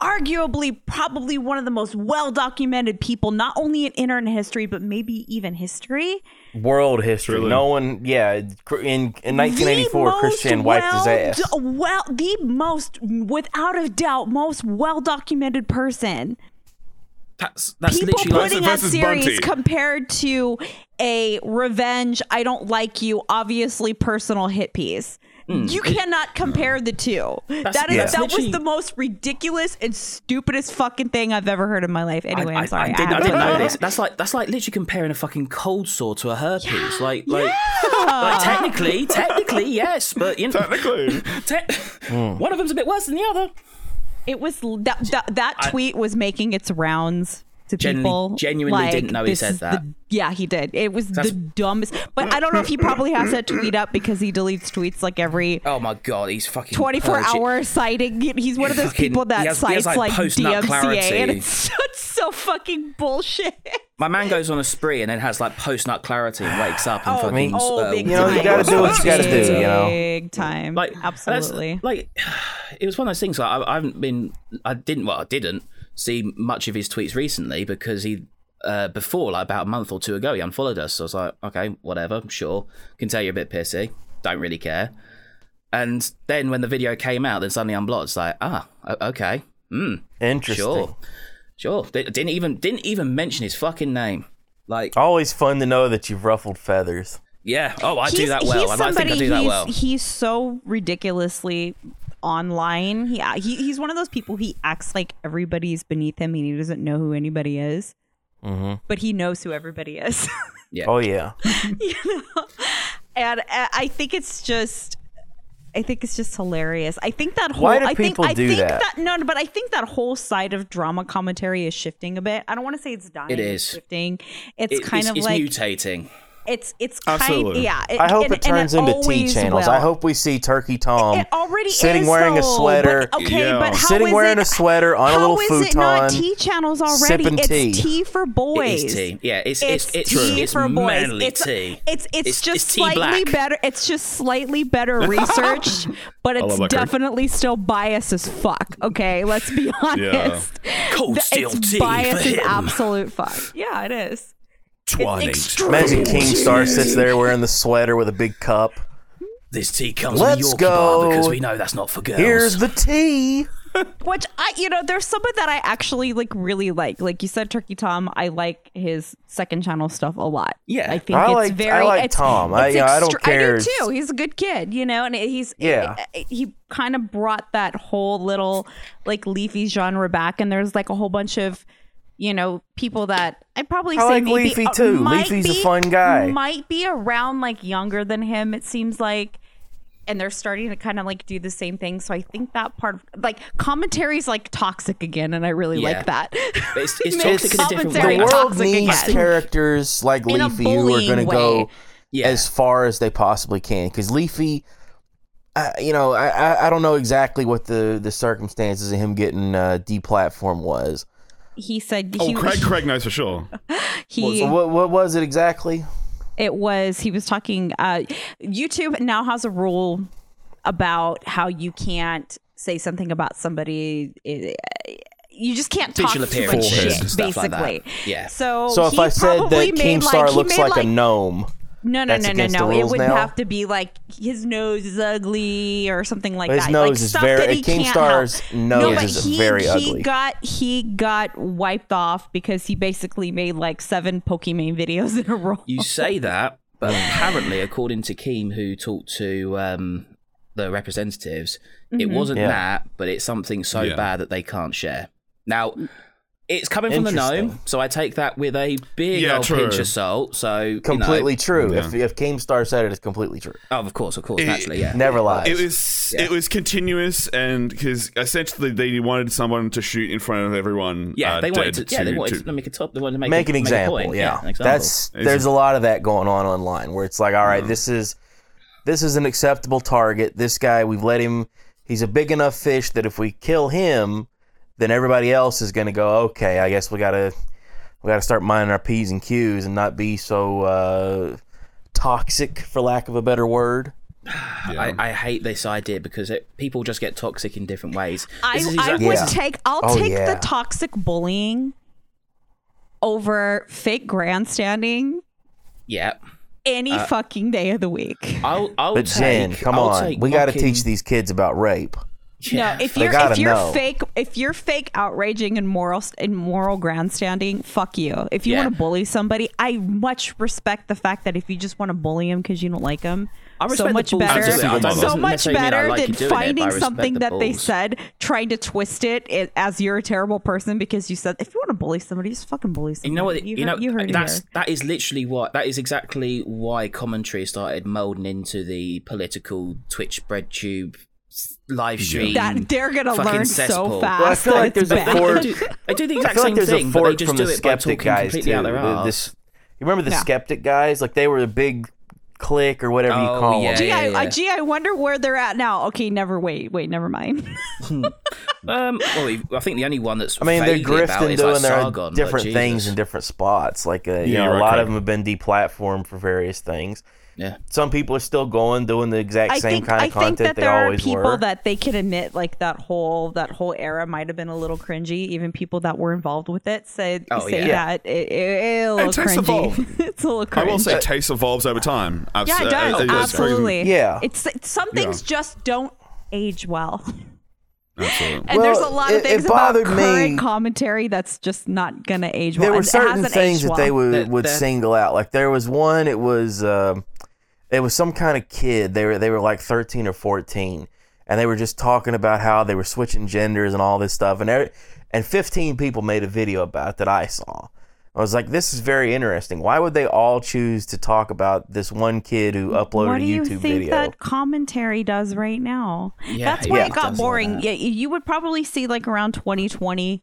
arguably probably one of the most well documented people, not only in internet history but maybe even history. World history. Truly. No one. Yeah, in in 1984, Christian most wiped his well- ass. Well, the most, without a doubt, most well documented person. That's that's people literally like putting a series Bunty. compared to a revenge i don't like you obviously personal hit piece you cannot compare the two. That is yeah. that was the most ridiculous and stupidest fucking thing I've ever heard in my life. Anyway, I, am sorry. I, didn't, I have didn't know this. That's like that's like literally comparing a fucking cold sore to a herpes. Like like, like technically, technically yes, but you know, Technically. te- Hmm. one of them's a bit worse than the other. It was that that, that tweet was making its rounds to Genuinely- people. genuinely like, didn't know he said that. the- yeah, he did. It was That's- the dumbest. But I don't know if he probably has that tweet up because he deletes tweets like every Oh my god, he's fucking 24 hour citing. He's one of those Fucking- people that has- he has, cites like, like, DMCA, clarity. and it's so, it's so fucking bullshit. My man goes on a spree and then has like post nut clarity and wakes up and Oh, fucking. mean, oh, uh, big you know, you gotta do what you gotta do, you know? Big time. like absolutely. Like it was one of those things. Like I, I haven't been. I didn't. Well, I didn't see much of his tweets recently because he. Uh, before, like about a month or two ago, he unfollowed us. So I was like, okay, whatever, sure. Can tell you're a bit pissy. Don't really care. And then when the video came out, then suddenly unblocked. It's like, ah, okay, mm, Interesting. sure, sure. They didn't even didn't even mention his fucking name. Like, Always fun to know that you've ruffled feathers. yeah, oh, I do that well. He's I think I do that well. He's so ridiculously online. He, he he's one of those people. He acts like everybody's beneath him, and he doesn't know who anybody is. Mm-hmm. But he knows who everybody is. Yeah. Oh yeah. you know, and uh, I think it's just I think it's just hilarious. I think that whole Why do I think people I do think that? no, no, but I think that whole side of drama commentary is shifting a bit. I don't want to say it's dying. It it's shifting. It's It- kind it's, of it's like mutating. It's it's kind Absolutely. yeah. I hope and- it turns and into T channels. will. I hope we see Turkey Tom it already sitting is, wearing a sweater, But, okay, Yeah. but how sitting is wearing it, a sweater on a how little is it not futon, T channels already? sipping it's tea. tea for boys. It is tea. Yeah, it's It's, it's it's, tea it's for boys. manly it's, tea. It's, it's It's- just it's slightly black. better. It's just slightly better researched, but it's that, Craig. definitely still biased as fuck. Okay, let's be honest. Cold steel it's tea biased for as absolute fuck. Yeah, it is. Twining. extreme. Imagine Keemstar sits there wearing the sweater with a big cup. This tea comes Let's from a Yorkie go. bar because we know that's not for girls. Here's the tea. Which I, you know, there's some of that I actually like, really like. Like you said, Turkey Tom. I like his second channel stuff a lot. Yeah. I think I it's like- I very. like it's, Tom. I- it's yeah, I don't care. I do too. He's a good kid, you know, and he's Yeah. He kind of brought that whole little like leafy genre back, and there's like a whole bunch of. You know, people that I'd probably I say like maybe, Leafy too. might Leafy's a fun guy. Might be around like younger than him. It seems like, and they're starting to kind of like do the same thing. So I think that part of like commentary is like toxic again, and I really Yeah. like that. It's, it's Makes toxic in a different commentary way. the world toxic needs again. characters like In Leafy who are going to go Yeah. as far as they possibly can. Because Leafy, uh, you know, I, I I don't know exactly what the the circumstances of him getting uh, deplatformed was. He said Oh, he, Craig, Craig knows for sure. he So what what was it exactly? it was he was talking uh youtube now has a rule about how you can't say something about somebody eh, you just can't talk Visual too much shit, and stuff like basically. Yeah. So, So if I said that made, Keemstar like, looks made, like, a gnome, no, no, that's no, no, against the no. It rules would now? have to be like his nose is ugly or something like His that. nose like, is stuff very- that he can't Keemstar's help. nose no, but is he, very he ugly. Got he got wiped off because he basically made like seven Pokemon videos in a row. You say that, but apparently, according to Keem, who talked to um, the representatives, it Mm-hmm. wasn't Yeah. that, but it's something so Yeah. bad that they can't share. Now, it's coming from the gnome, so I take that with a big Yeah, old true. pinch of salt. So you know- completely true. Yeah. If if Keemstar said it, it's completely true. oh, of course, of course, It- naturally, yeah. Never lies. It was Yeah. it was continuous, and because essentially they wanted someone to shoot in front of everyone. Yeah, uh, they wanted to. dead Yeah, they wanted to, make a top. They wanted to make, make a, an example. a point. yeah, an example. that's It's there's a- a lot of that going on online where it's like, all right, this is this is an acceptable target. This guy, we've let him. He's a big enough fish that if we kill him, then everybody else is going to go. Okay, I guess we gotta we gotta start minding our p's and q's and not be so uh, toxic, for lack of a better word. I, I hate this idea because it, people just get toxic in different ways. I, This is I would Yeah. take I'll Oh, take yeah. the toxic bullying over fake grandstanding yeah. any Uh, fucking day of the week. I'll, I'll But take, Jen, come I'll on, we got to mocking- teach these kids about rape. Yeah. no, if you're if you're know. fake if you're fake outraging and moral and moral grandstanding, fuck you. If you Yeah. want to bully somebody, I much respect the fact that if you just want to bully them because you don't like them, I respect so much bullshit. better, Absolutely. I don't- so much necessarily mean I better like than doing it, finding something the that they said, trying to twist it, it as you're a terrible person because you said if you want to bully somebody, just fucking bully somebody. You know what? You, You, heard, know you heard it that's here. that is literally what that is exactly why commentary started molding into the political Twitch bread tube s- live stream. that they're gonna learn cesspool. so fast. Well, I feel like there's a bad. four- they, do, do the I exact feel like same there's thing, a but they just from do the it by skeptic talking guys completely too. out their The- arse. this- you remember the Yeah. skeptic guys? Like they were a big clique or whatever you Oh, call yeah. them. Gee, Yeah, I, yeah. I- gee, I wonder where they're at now. Okay, never wait, wait, never mind. Um, well, I think the only one that's I mean, they're grifting, doing like their Sargon, but different things in different spots. Like, uh, you Yeah, know, you're a lot Craig. of them have been deplatformed for various things. Yeah. Some people are still going, doing the exact I same think kind I of think content that they there are people were. that they can admit like that whole that whole era might have been a little cringy. Even people that were involved with it say Oh, say yeah. that it, it, it's a little tastes evolve. cringy. it's a little I will say, taste evolves over time. Abs- yeah, it uh, does uh, absolutely. Yeah. it's, it's some things just don't age well. Absolutely. And there's a lot of things it about bothered current me- commentary that's just not gonna age well. there were certain things aged that they well. would That- would that- single out. Like there was one. It was um, it was some kind of kid. They were they were like thirteen or fourteen, and they were just talking about how they were switching genders and all this stuff. And every, and fifteen people made a video about it that I saw. I was like, this is very interesting. Why would they all choose to talk about this one kid who uploaded what a do you YouTube think video? that commentary does right now? Yeah, That's why yeah, it it got does boring. yeah, you would probably see like around 2020,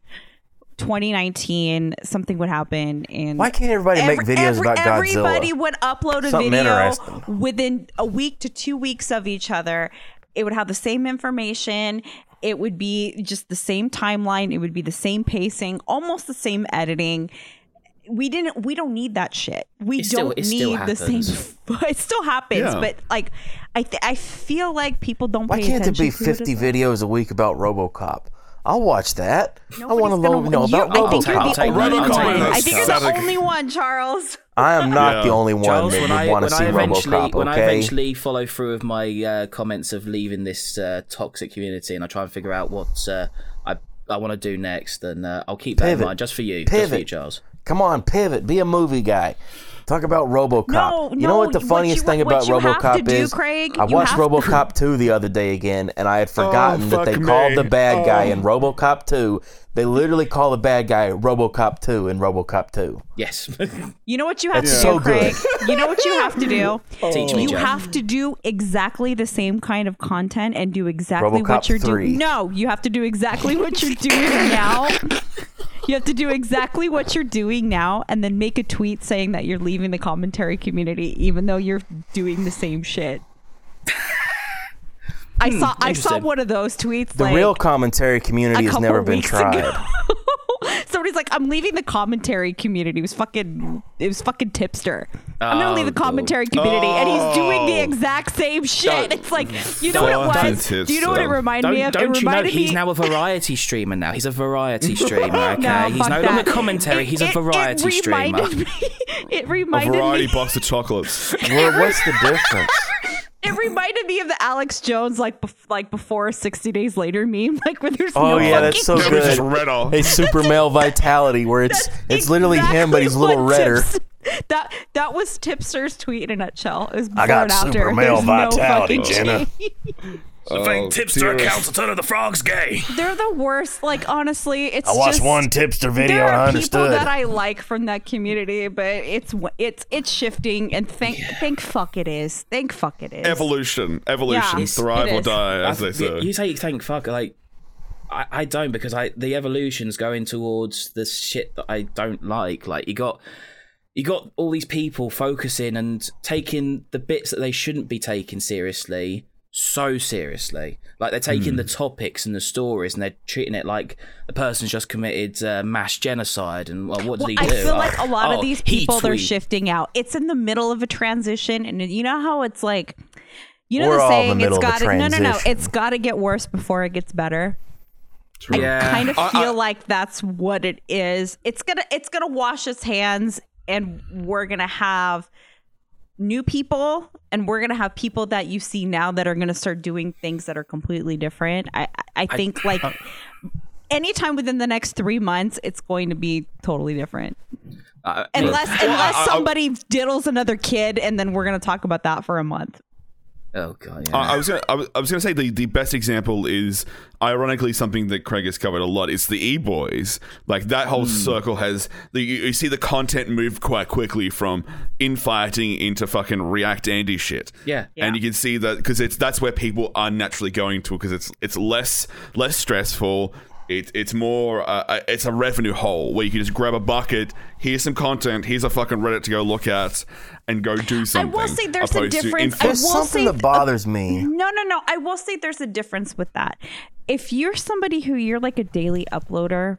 2019, something would happen, and Why can't everybody make videos every- about Godzilla? Everybody would upload a Something video within a week to two weeks of each other. It would have the same information. It would be just the same timeline. It would be the same pacing, almost the same editing. We didn't. We don't need that shit. We It still- don't still need the same. It still happens, Yeah. but like, I th- I feel like people don't. Pay attention. Why pay can't there attention be 50 videos a week about RoboCop? I'll watch that. I want to gonna- know, know you- about I think you're RoboCop. I'll the only. I'll one. I think you're the only one, Charles. I am not Yeah. the only one Charles, that when would I, want to see eventually RoboCop. when I eventually follow through with my uh, comments of leaving this uh, toxic community and I try and figure out what uh, I I want to do next, then uh, I'll keep that Pivot. in mind just for you, just for you, Charles. Come on, pivot. Be a movie guy. Talk about RoboCop. No, you know what the no, what funniest you- thing about you have to RoboCop do, is? Craig, I watched RoboCop 2 the other day again, and I had oh, forgotten that they fuck called the bad guy Oh. in RoboCop 2. They literally call the bad guy RoboCop 2 in RoboCop 2. Yes. You know what you have That's to so do, Craig? good. You know what you have to do? Teach me, you Joe. have to do exactly the same kind of content and do exactly RoboCop what you're doing. No, you have to do exactly what you're doing now. You have to do exactly what you're doing now and then make a tweet saying that you're leaving the commentary community even though you're doing the same shit. I hmm, saw I saw one of those tweets The like real commentary community has never been tried. ago. Somebody's like, I'm leaving the commentary community. It was fucking, it was fucking tipster. I'm gonna Oh, leave the commentary community, and he's doing the Oh. exact same shit. Don't- it's like, you know what it Fucking was? Do you know what it reminded me Don't, of? don't it you know reminded he's me. now a variety streamer now? He's a variety streamer, okay? no, he's fuck no that. longer commentary, It- he's it- a variety streamer. it streamer. reminded Me, it A reminded variety me. box of chocolates. Well, what's the difference? It reminded me of the Alex Jones like bef- like before 60 days later meme, like where there's Oh no yeah, that's so fucking It was just good. redder. A super male vitality where it's That's it's literally him, but he's a little exactly redder. Tips- that that was Tipster's tweet in a nutshell. It was before I got and after. super male There's no vitality, fucking Jenna. change. Oh, dear. a ton of the frogs gay. They're the worst. Like honestly, it's I watched just, one tipster video There and I are people understood. that I like from that community, but it's it's it's shifting, and thank thank fuck it is. Thank fuck it is. Evolution. Evolution. Yeah, Thrive or die, as they say. You say thank fuck, like I, I don't because I the evolution's going towards the shit that I don't like. Like you got you got all these people focusing and taking the bits that they shouldn't be taking seriously so seriously. Like they're taking Hmm. the topics and the stories and they're treating it like the person's just committed uh, mass genocide and well, what did Well, he I do? I feel like a Oh, lot oh, of these people they're tweet. shifting out. It's in the middle of a transition, and you know how it's like, you know We're the all in the saying, middle it's of a got to no, no, no, it's got to get worse before it gets better. Yeah. I kind of I- feel I- like that's what it is. It's gonna it's gonna wash its hands, and we're gonna have new people, and we're gonna have people that you see now that are gonna start doing things that are completely different. I I I think like anytime within the next three months, it's going to be totally different. Uh, Unless Well, unless I- I- somebody diddles another kid, and then we're gonna talk about that for a month. Oh god, yeah. I I was gonna, I was, I was gonna say the, the best example is ironically something that Craig has covered a lot. It's the e boys. Like that whole Hmm. circle has the you, you see the content move quite quickly from infighting into fucking React Andy shit. Yeah. and you can see that because it's that's where people are naturally going to because it's it's less less stressful. It, it's more uh, uh, it's a revenue hole where you can just grab a bucket here's some content here's a fucking reddit to go look at and go do something. I will say there's a difference. infi- I There's something that bothers me. No, no, no. I will say there's a difference with that. If you're somebody who you're like a daily uploader,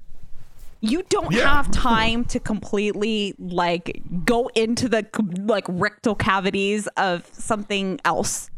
you don't Yeah. have time to completely like go into the like rectal cavities of something else.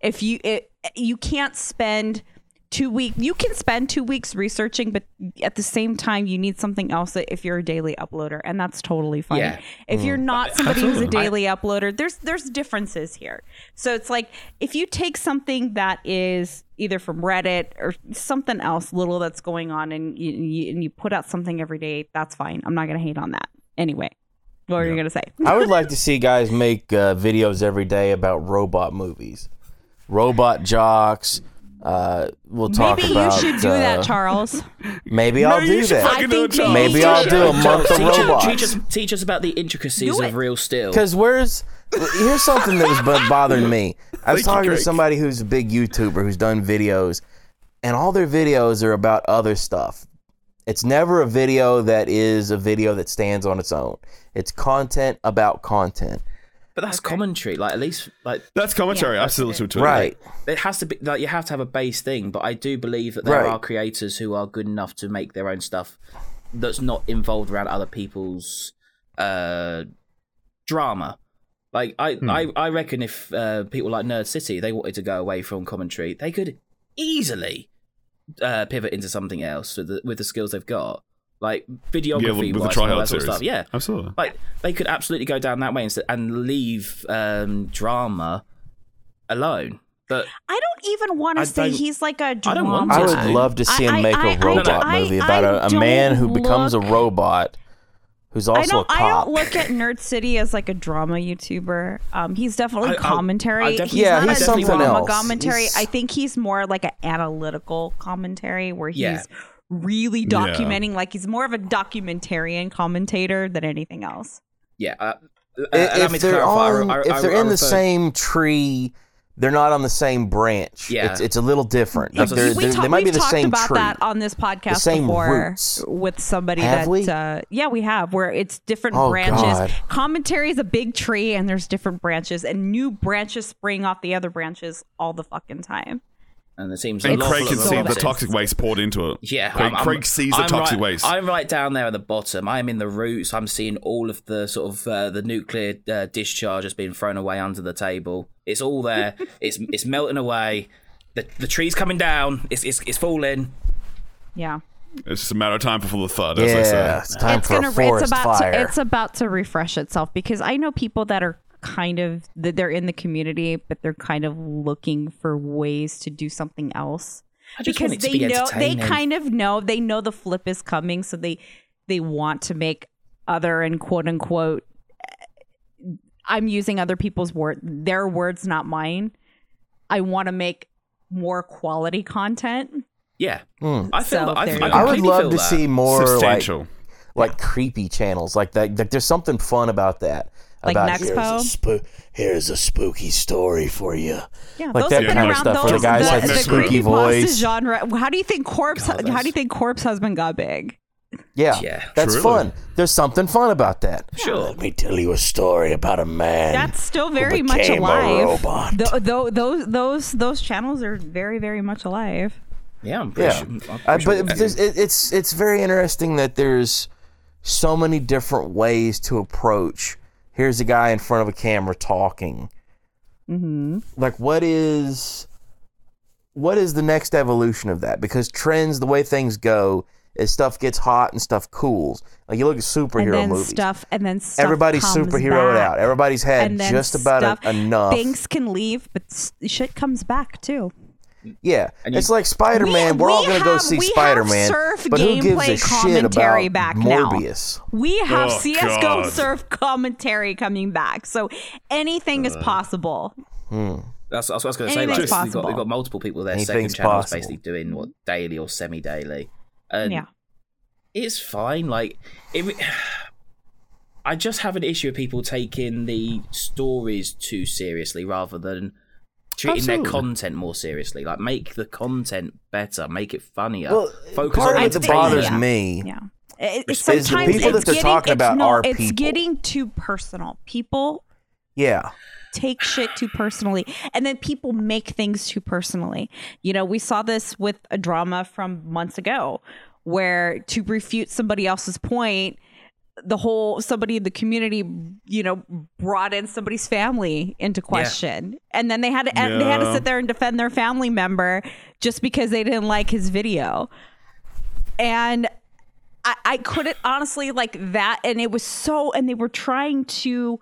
If you it, you can't spend two week you can spend two weeks researching but at the same time you need something else if you're a daily uploader and that's totally fine. Yeah. if you're not somebody who's a Absolutely. I- daily uploader there's there's differences here. So it's like if you take something that is either from reddit or something else little that's going on and you, you and you put out something every day that's fine. I'm not gonna hate on that. Anyway what were you gonna say? I would like to see guys make uh, videos every day about robot movies, Robot Jox, Uh, we'll talk Maybe about. you should do uh, that, Charles. Maybe I'll Maybe you do should that. fucking I do it. Maybe I'll do a month of teach, us, robots. teach, us, teach us about the intricacies of real steel. Because where's here's something that was bo- bothering me. I was Thank you, talking to somebody who's a big YouTuber who's done videos, and all their videos are about other stuff. It's never a video that is a video that stands on its own. It's content about content. But that's commentary. Like at least like That's commentary. I still listen to it. Right. it has to be like you have to have a base thing. But I do believe that there Right. are creators who are good enough to make their own stuff that's not involved around other people's uh drama. Like I, I, I reckon if uh, people like Nerd City they wanted to go away from commentary, they could easily uh, pivot into something else with the with the skills they've got, like videography Yeah, with the wise, and all that sort series. of stuff. Yeah, Absolutely. like they could absolutely go down that way instead and leave um, drama alone. But I don't even want to say he's like a don't drama. want I would love to see I- him make I- a I- robot I- movie I about a, a man who becomes a robot who's also a don't. I cop. don't look at Nerd City as like a drama YouTuber. Um, he's definitely I- I- commentary. I definitely- he's Yeah, not he's a something drama else. commentary. He's- I think he's more like an analytical commentary where he's Yeah. Really Yeah. documenting. Like he's more of a documentarian commentator than anything else. yeah, uh, I- allow if they're clarify, I- on, I- if I- they're I in the referred- same tree, they're not on the same branch. Yeah. it's, it's a little different. Like they're, we they're, talk- they might be we've the talked same about tree. that on this podcast same before roots. with somebody Have that we? Uh, yeah we have where it's different Oh, branches God. commentary is a big tree and there's different branches and new branches spring off the other branches all the fucking time and it seems And a Craig can see the opposites. toxic waste poured into it. Yeah, Craig, I'm- I'm- Craig sees the I'm toxic right, waste. I'm right down there at the bottom. I'm in the roots. I'm seeing all of the sort of uh, the nuclear uh, discharge has been thrown away under the table. It's all there. it's it's melting away. The the tree's coming down. It's it's, it's falling. yeah It's just a matter of time before the thud, as they say. Yeah, it's time it's for gonna a forest it's about fire. to it's about to refresh itself because I know people that are kind of that they're in the community but they're kind of looking for ways to do something else I just because want it to they be know they kind of know they know the flip is coming so they they want to make other and quote unquote i'm using other people's word their words not mine i want to make more quality content Yeah, Hmm. I feel So that. I, I, I would love feel to that. see more like Substantial. like creepy channels like that. Like there's something fun about that. Like about Nexpo? here's a, spoo- here's a spooky story for you. yeah Like those that have been kind of around stuff those the guys have the, the the spooky voice. genre how do you think corpse God, how do you think corpse husband got big Yeah, Yeah. that's Truly. fun. There's something fun about that. Sure. Let me tell you a story about a man. that's still who very much became a alive robot. Tho- tho- those those those channels are very very much alive Yeah, I'm pretty Yeah, sure. I'm pretty uh, sure but that- it, it's it's very interesting that there's so many different ways to approach. Here's a guy in front of a camera talking. Mm-hmm. Like, what is what is the next evolution of that? Because trends, the way things go, is stuff gets hot and stuff cools. Like you look at superhero and then movies. stuff and then stuff Everybody's superheroed out. Everybody's had just about stuff, a, enough. Things can leave, but shit comes back too. Yeah, And you- it's like Spider Man. We- We, are all gonna go see Spider Man, surf but who gives gameplay a shit commentary about back now. Morbius? We have Oh, CS:GO God. surf commentary coming back, so anything is uh. possible. Hmm. That's, that's what I was going to say. Anything's Like, we've got, possible. we've got multiple people there, second Anything's channels, possible. basically doing what daily or semi-daily, and Yeah. it's fine. Like, it, I just have an issue with people taking the stories too seriously rather than treating their content more seriously. Like, make the content better, make it funnier. Well, Focus part on of it bothers Yeah. me. Yeah. It, it's Is the sometimes people it's that they're getting, talking about no, are it's getting too personal. People Yeah, take shit too personally and then people make things too personally you know we saw this with a drama from months ago where to refute somebody else's point the whole somebody in the community you know brought in somebody's family into question. And then they had to they had to sit there and defend their family member just because they didn't like his video. And I, I couldn't honestly like that and it was so and they were trying to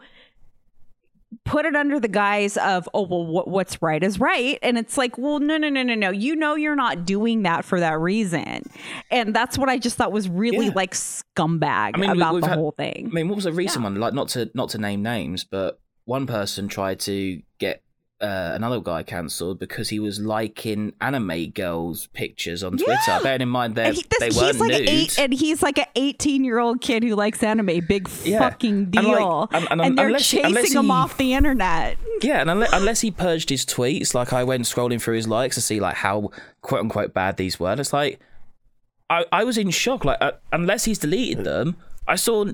put it under the guise of oh well what, what's right is right. And it's like well no no no no no. You know you're not doing that for that reason. And that's what i just thought was really Yeah. like scumbag I mean, about the had- whole thing. I mean, what was the recent one? Like, not to not to name names, but one person tried to get uh, another guy cancelled because he was liking anime girls' pictures on Twitter. Bearing in mind that he- this- they weren't like nude. eight, and he's like an eighteen-year-old kid who likes anime. Big Yeah. fucking And, like, deal. and- And, and they're unless he- chasing unless him he- off the internet. Yeah, and unless, unless he purged his tweets, like I went scrolling through his likes to see like how quote unquote bad these were. And it's like I, I was in shock. Like uh, unless he's deleted them, I saw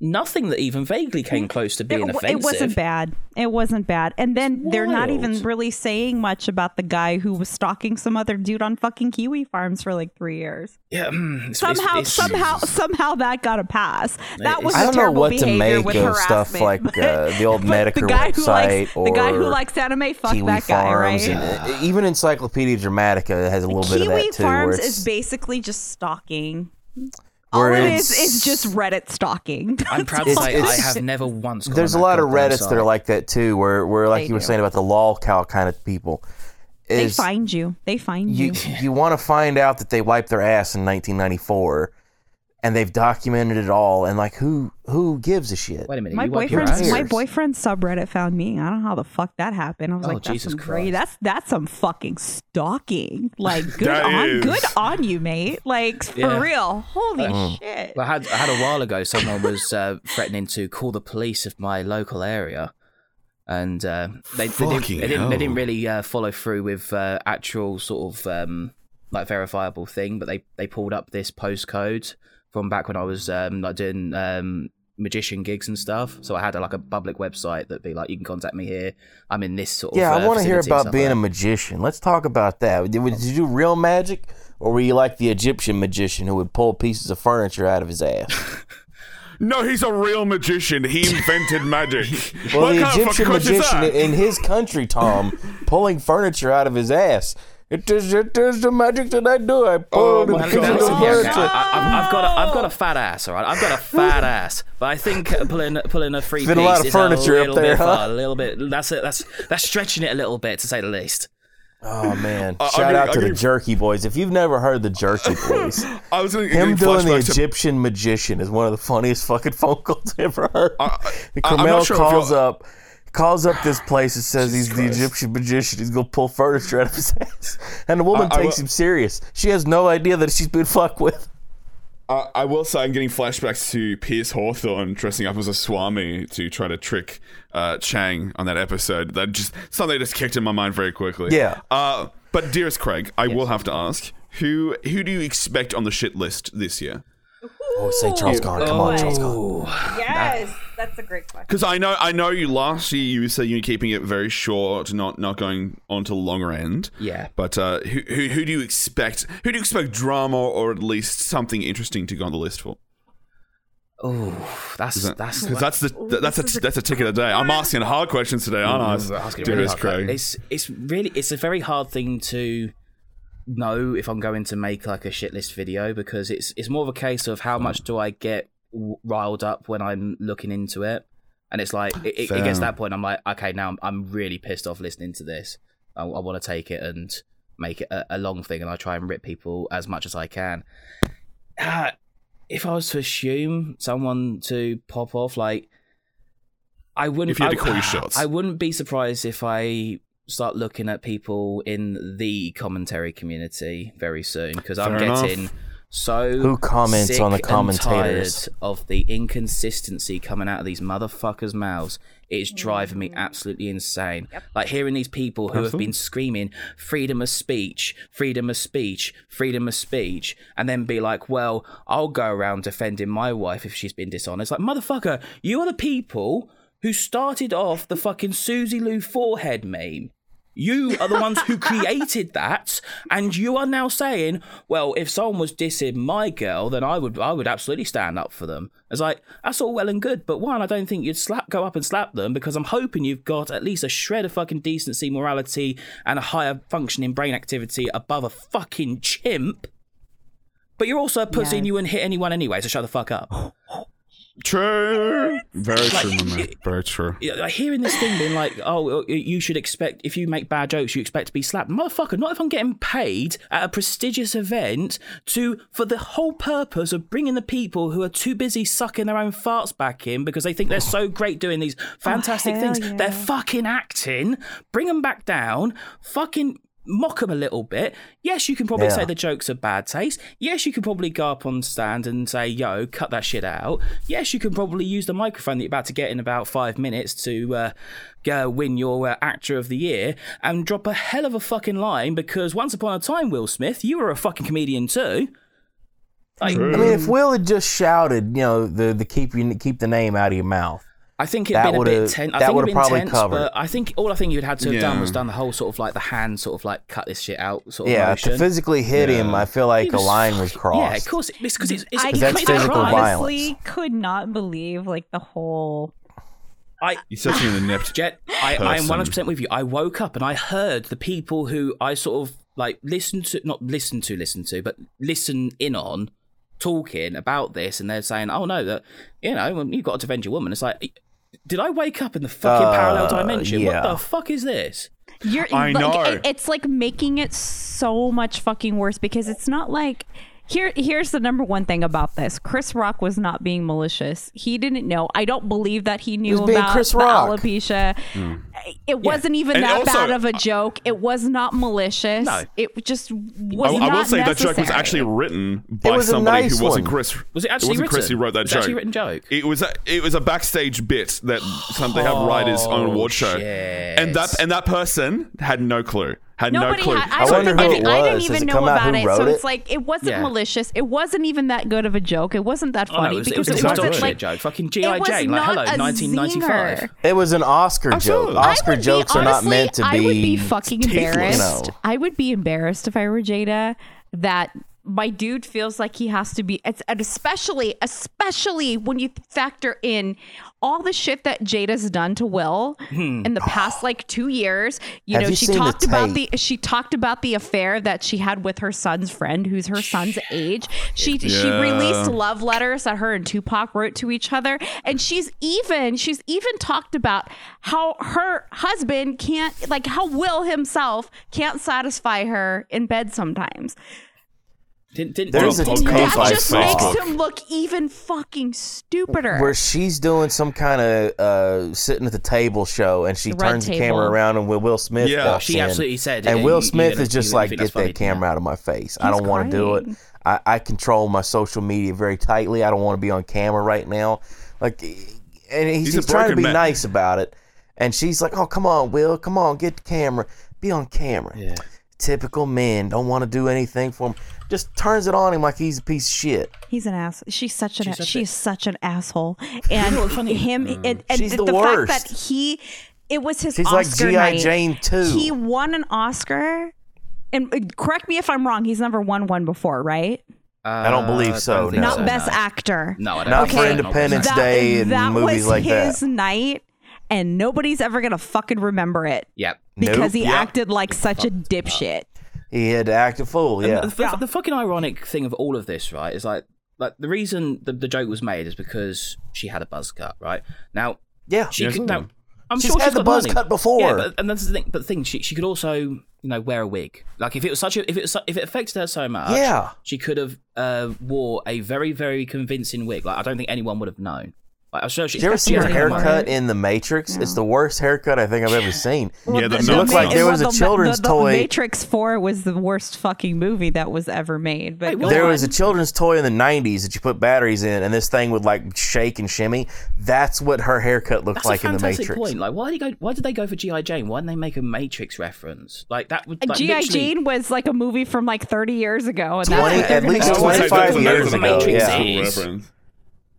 nothing that even vaguely came close to being it, offensive. it wasn't bad. It wasn't bad. And then they're not even really saying much about the guy who was stalking some other dude on fucking kiwi farms for like three years. Yeah, mm, it's- Somehow, it's- it's- somehow, somehow that got a pass. That was I a don't know terrible what to behavior make with of harassment. stuff like uh, the old But the Medicare guy who website likes or the guy who likes anime, fuck Kiwi that guy, Farms. right? and, uh, even Encyclopedia Dramatica has a little bit of Kiwi that too. Kiwi Farms is basically just stalking. All Where it is it's- is just Reddit stalking. I'm proud to say I have never once. gone there's a lot of goddamn Reddits that are like that too, where where like They you were do. saying about the lol cow kind of people. they find you. They find you. you you want to find out that they wiped their ass in 1994, and they've documented it all, and like who who gives a shit? Wait a minute, My you wipe your boyfriend's my ass? boyfriend's subreddit found me. I don't know how the fuck that happened. I was Oh, like, that's Jesus some great. Christ. That's that's some fucking stalking. Like good on is. good on you, mate. Like for Yeah. real. Holy shit. Well, I had I had a while ago. Someone was uh, threatening to call the police of my local area, and uh, they, they, didn't, they didn't they didn't really uh, follow through with uh, actual sort of um, like verifiable thing. But they they pulled up this postcode from back when I was um, like doing um, magician gigs and stuff. So I had like a public website that'd be like, you can contact me here. I'm in this sort of Yeah, I uh, want to hear about being like a magician. Let's talk about that. Did, did you do real magic, or were you like the Egyptian magician who would pull pieces of furniture out of his ass? No, he's a real magician. He invented magic. Well, what the kind of Egyptian fucking question is magician in his country, Tom, pulling furniture out of his ass. It is, it is the magic that I do. I pull Oh the my pieces God. of Listen here, furniture. okay, I, I've, I've got a, I've got a fat ass, all right. I've got a fat ass, but I think uh, pulling pulling a free Fit piece a lot of is furniture a up little there, bit huh? far, a little bit. That's it. That's that's stretching it a little bit to say the least. Oh man! I- I'm Shout gonna- out I'm to the gonna- Jerky Boys. If you've never heard the Jerky Boys, I was going him doing the flashback to Egyptian magician is one of the funniest fucking phone calls I ever heard. I- And I- I'm Kamal sure calls up, calls up this place and says he's the Egyptian magician. He's gonna pull furniture out of his ass, and the woman I- I takes will- him serious. She has no idea that she's been fucked with. I, I will say I'm getting flashbacks to Pierce Hawthorne dressing up as a Swami to try to trick uh, Chang on that episode. That just something just kicked in my mind very quickly. Yeah. Uh, but dearest Craig, I will have to ask who who do you expect on the shit list this year? Oh, say Charles Gone. Come on, Charles Gone. Yes, that's a great question. Because I know I know you last year you said you're keeping it very short, not not going on to the longer end. Yeah. But uh, who, who who do you expect? Who do you expect drama or at least something interesting to go on the list for? oh, that's that's Because that's the that's a that's a ticket a day. I'm asking hard questions today, aren't I? That's gonna be really Dearest hard. Craig. It's it's really it's a very hard thing to know if I'm going to make like a shit list video because it's it's more of a case of how much do I get w- riled up when I'm looking into it, and it's like it, it, gets that point. I'm like, okay, now I'm, I'm really pissed off listening to this. I, I want to take it and make it a, a long thing, and I try and rip people as much as I can. Uh, if I was to assume someone to pop off, like I wouldn't. If you had to I- call your shots. I wouldn't be surprised if I start looking at people in the commentary community very soon because I'm enough. getting so Who comments sick on the and commentators? tired of the inconsistency coming out of these motherfuckers' mouths. It's driving me mm. absolutely insane. Like hearing these people who have been screaming freedom of speech, freedom of speech, freedom of speech, and then be like, "Well, I'll go around defending my wife if she's been dishonest." Like, motherfucker, you are the people who started off the fucking Susie Lou forehead meme. You are the ones who created that, and you are now saying, "Well, if someone was dissing my girl, then I would, I would absolutely stand up for them." It's like that's all well and good, but one, I don't think you'd slap, go up and slap them because I'm hoping you've got at least a shred of fucking decency, morality, and a higher functioning brain activity above a fucking chimp. But you're also a pussy and you wouldn't hit anyone anyway, so shut the fuck up. True. Very true, Like, my man. Very true. Like hearing this thing being like, oh, you should expect if you make bad jokes, you expect to be slapped. Motherfucker, not if I'm getting paid at a prestigious event to for the whole purpose of bringing the people who are too busy sucking their own farts back in because they think they're so oh. great doing these oh, fantastic hell things. yeah. They're fucking acting. Bring them back down. Fucking mock them a little bit. Yes, you can probably Yeah. say the jokes are bad taste. Yes, you can probably go up on stand and say, yo, cut that shit out. Yes, you can probably use the microphone that you're about to get in about five minutes to uh, go win your uh, actor of the year and drop a hell of a fucking line because once upon a time, Will Smith, you were a fucking comedian too. Like, I mean, if Will had just shouted, you know, the the keep you keep the name out of your mouth. I think it'd That been a bit tense. I that think it'd would've been probably tense, covered. but I think all I think you'd had to have done was done the whole sort of like the hand sort of like cut this shit out sort of Yeah, motion. to physically hit him, I feel like He a line was crossed. Yeah, of course. It's because it's, it's I, it's that's committed I physical crime. violence. honestly could not believe like the whole. I You're such an inept. Jet, I, I am one hundred percent with you. I woke up and I heard the people who I sort of like listened to, not listen to, listen to, but listen in on, talking about this, and they're saying, "Oh no, that you know, you've got to avenge a woman." It's like, did I wake up in the fucking Uh, parallel dimension? yeah. What the fuck is this? You're, I like, know. it- it's like making it so much fucking worse because it's not like here. Here's the number one thing about this: Chris Rock was not being malicious. He didn't know. I don't believe that he knew was being about Chris the Rock. alopecia. Mm. It wasn't even And that also- bad of a joke. It was not malicious. No. It just I, was I not will say that joke was actually written by somebody nice who wasn't one. Chris. Was it actually wasn't Chris who wrote that Was joke. actually written joke? It was a, it was a backstage bit that some they have writers on a award show, shit. and that and that person had no clue. Had Nobody no clue. had. I, I don't wonder think who any- it I didn't even it know about it. So it? it's like it wasn't Yeah. malicious. It wasn't even that good of a joke. It wasn't that Oh, no, funny it was, it because was, it, it was a wasn't dog like shit joke. Fucking it G.I. was Jane, like, not hello, 1995. zinger. It was an Oscar oh, joke. Absolutely. Oscar be- jokes are not honestly, meant to be. I would be fucking tasteless. embarrassed. No. I would be embarrassed if I were Jada that my dude feels like he has to be. It's and especially, especially when you factor in all the shit that Jada's done to Will hmm. in the past like two years. You Have know, you she seen the talked about the she talked about the affair that she had with her son's friend, who's her son's age. She she released love letters that her and Tupac wrote to each other, and she's even she's even talked about how her husband can't like how Will himself can't satisfy her in bed sometimes. Didn't, didn't, There's a didn't- that on just makes Facebook. him look even fucking stupider. where she's doing some kind of uh, sitting at the table show, and she The red turns the camera around, and Will- Will Smith Yeah. walks She in, absolutely said, and uh, Will Smith you- is just like, "Get that's funny?" that camera out of my face! I don't want to do it. I, I control my social media very tightly. I don't want to be on camera right now." Like, and he's, He's a he's trying to be man. nice about it, and she's like, "Oh, come on, Will, come on, get the camera, be on camera." Yeah. Typical men don't want to do anything for him. Just turns it on him like he's a piece of shit. He's an ass. She's such an. She's such she's a- such an asshole. And know what's him and, and Mm. She's the, the fact worst. that he, it was his. She's like Oscar G.I. night. Jane too. He won an Oscar, and uh, correct me if I'm wrong. He's never won one before, right? I don't believe Uh, so, don't No. Not best actor. No, I don't Not think for Independence that, Day and that movies was like his that. night, and nobody's ever gonna fucking remember it Yep. Because Nope. he Yep. acted like such a dipshit. He had to act a fool. Yeah. the, the, the fucking ironic thing of all of this, right, is like, like the reason the, the joke was made is because she had a buzz cut, right? Now, Yeah. she could. ma'am. Now, I'm She's sure had she's the buzz money. cut before. Yeah, but, and that's the thing. But the thing, she, she could also, you know, wear a wig. Like if it was such a, if it was, if it affected her so much, Yeah. she could have uh, wore a very, very convincing wig. Like I don't think anyone would have known. Like, I'm sure she. Did you ever see she her has Somebody money. haircut in The Matrix? It's the worst haircut I think I've ever seen. Yeah, the the- nuts looked like there it. was a the- children's the, the toy- Matrix Four was the worst fucking movie that was ever made. But Wait. There on. was a children's toy in the 90s that you put batteries in, and this thing would like shake and shimmy. That's what her haircut looked That's like a in The fantastic Matrix. point. Like, why did go? Why did they go for GI Jane? Why didn't they make a Matrix reference? Like that would. Like, G.I. literally- Jane was like a movie from like 30 years ago, and 20 that's at least I was gonna say, 25 that's a- years that's a ago, Matrix yeah.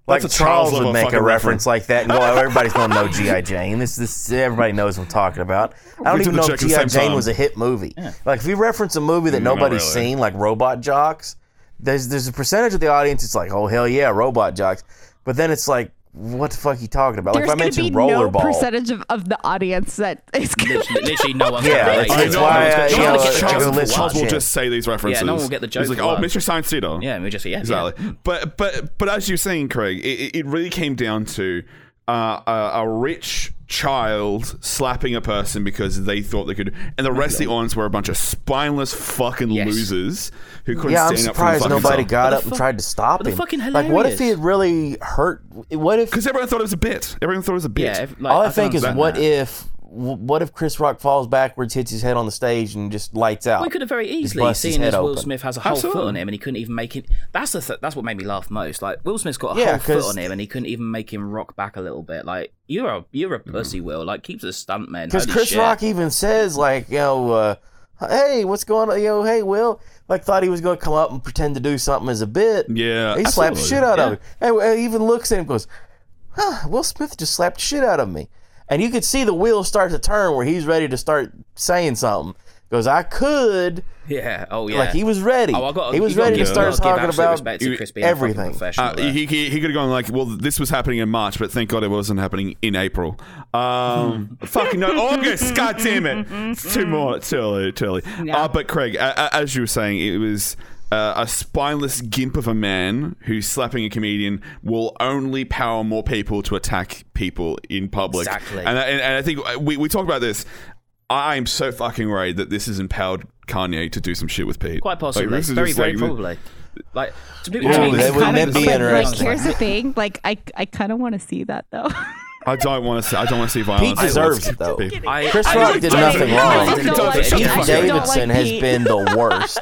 Cool is. reference. Like That's Charles would make a reference like that and go, oh, everybody's going to know G.I. Jane. This, this, everybody knows what I'm talking about. I don't We even know if check at the G.I. Jane time. was a hit movie. Like, if you reference a movie that mm, Not nobody's really. seen, like Robot Jox, there's, there's a percentage of the audience it's like, oh, hell yeah, Robot Jox. But then it's like, what the fuck you talking about? Like There's if I going to be no percentage of, of the audience that is going literally, literally no one's Yeah, gonna it's- it's why, uh, you know, Charles- get the go joke listen for Charles will just say these references. Yeah, no one will get the joke He's like, "Oh, one." Mystery Science Theater." Yeah, we just yeah, exactly. yeah. But but but as you're saying, Craig, it, it really came down to uh, a, a rich child slapping a person because they thought they could, and the rest of the audience were a bunch of spineless fucking Yes. losers who couldn't yeah, I'm stand up for surprised themselves. nobody got up and tried to stop him. fucking like, what if he had really hurt? What if? because everyone thought it was a bit. Everyone thought it was a bit. Yeah, if, like, all I, don't think is, understand what that. if? What if Chris Rock falls backwards, hits his head on the stage, and just lights out? We could have very easily bust his seen head as Will open. Smith has a whole foot on him and he couldn't even make it. That's the th- that's what made me laugh most. Like Will Smith's got a Yeah, whole foot 'cause- on him and he couldn't even make him rock back a little bit. Like you're a you're a pussy, Will. Like keeps a stuntman. Because Holy Chris shit. Rock even says like, you know, uh, hey, what's going on? Yo, hey, Will. Like thought he was going to come up and pretend to do something as a bit. Yeah, he slapped absolutely. shit out Yeah. of him. And even looks at him and goes, huh, Will Smith just slapped shit out of me. And you could see the wheels start to turn where he's ready to start saying something. Goes, I could. Yeah. Oh yeah. Like he was ready. Oh, I got. he was you gotta ready to give- start you talking about to Chris being everything. professional Uh, he he, he could have gone like, well, this was happening in March, but thank God it wasn't happening in April. Um, fucking no, August. God damn it! It's too more, too early, too early. Yeah. Uh, but Craig, a- a- as you were saying, it was. Uh, a spineless gimp of a man who's slapping a comedian will only power more people to attack people in public. Exactly. And, and, and I think we, we talked about this. I'm so fucking worried that this has empowered Kanye to do some shit with Pete. Quite possibly. this is very very like- probably. Like to be, Ooh, to me, that would- kind that'd of- be interesting. Like, here's the thing. Like, I, I kind of want to see that though. I don't want to see. I don't want to see violence. Pete I deserves want it though. I, Chris I Rock really did don't nothing think- wrong. I I didn't don't do like- Pete Shut the fuck don't up. Davidson like has Pete. been the worst.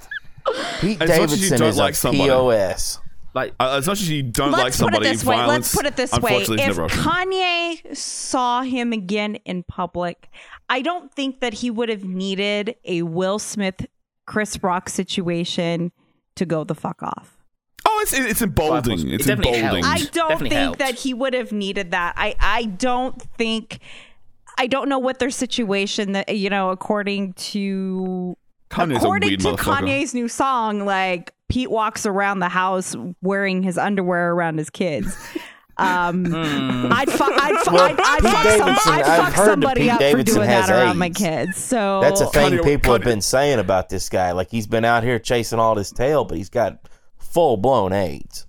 Pete As much as you Davidson don't is like a somebody- POS. Like Uh, as much as you don't let's like somebody, put it this way. Let's put it this way. If. Kanye saw him again in public, I don't think that he would have needed a Will Smith, Chris Rock situation to go the fuck off. Oh, it's it's emboldening. It It's definitely emboldening. I don't Definitely think helped. that he would have needed that. I I don't think. I don't know what their situation that you know according to Kanye's according to. Kanye's new song like Pete walks around the house wearing his underwear around his kids. Um, I'd, fu- I'd, fu- Well, I'd, I'd Pete fuck, some, I'd I've fuck heard somebody up Davidson for doing has that around my kids. So That's a thing Kanye- people have Kanye- been saying about this guy. Like he's been out here chasing all this tail, but he's got full blown AIDS.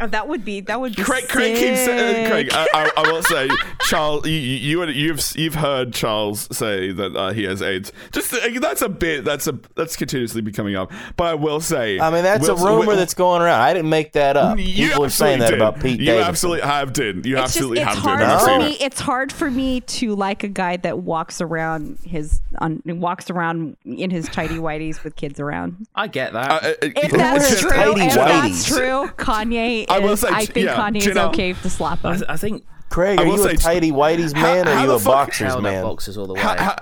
Oh, that would be that would be Craig, Craig keeps uh. Craig. I, I, I will say, Charles, you, you you've you've heard Charles say that uh, he has AIDS. Just uh, that's a bit that's a that's continuously be coming up. But I will say, I mean, that's Will- a rumor Will- that's going around. I didn't make that up. You People are saying that did. about Pete You Davidson. absolutely have did. You it's just absolutely it's have hard did. I've for me. It's hard for me to like a guy that walks around his on walks around in his tidy whities with kids around. I get that. Uh, uh, If that's true, if that's true, Kanye. I will say, I think yeah, Kanye's Jenna- okay to slap him. I, I think Craig, are will you a say- tidy whities How- man or how are you the a fuck- boxers hell man? boxes all the way. How- how-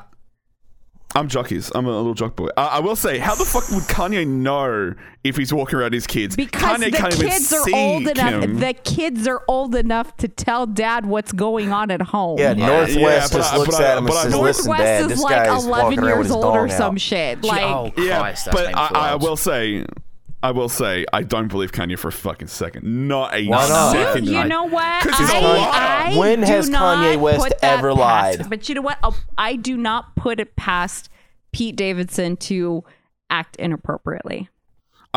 I'm jockeys. I'm a little jock boy. Uh, I will say, how the fuck would Kanye know if he's walking around his kids? because Kanye the can't even kids are see old enough. him. The kids are old enough to tell dad what's going on at home. Yeah, North West but just I- looks I- at him and says, know- "Listen, North West Dad, is this like 11 walking around with years old or some out." shit. Gee, Like, oh yeah, Christ, that's but I, I will say, I will say, I don't believe Kanye for a fucking second. Not a Why not? second. you I- know what? 'Cause he's a I, liar. I When do has not Kanye West put that ever past- lied? But you know what? I'll- I do not put it past Pete Davidson to act inappropriately.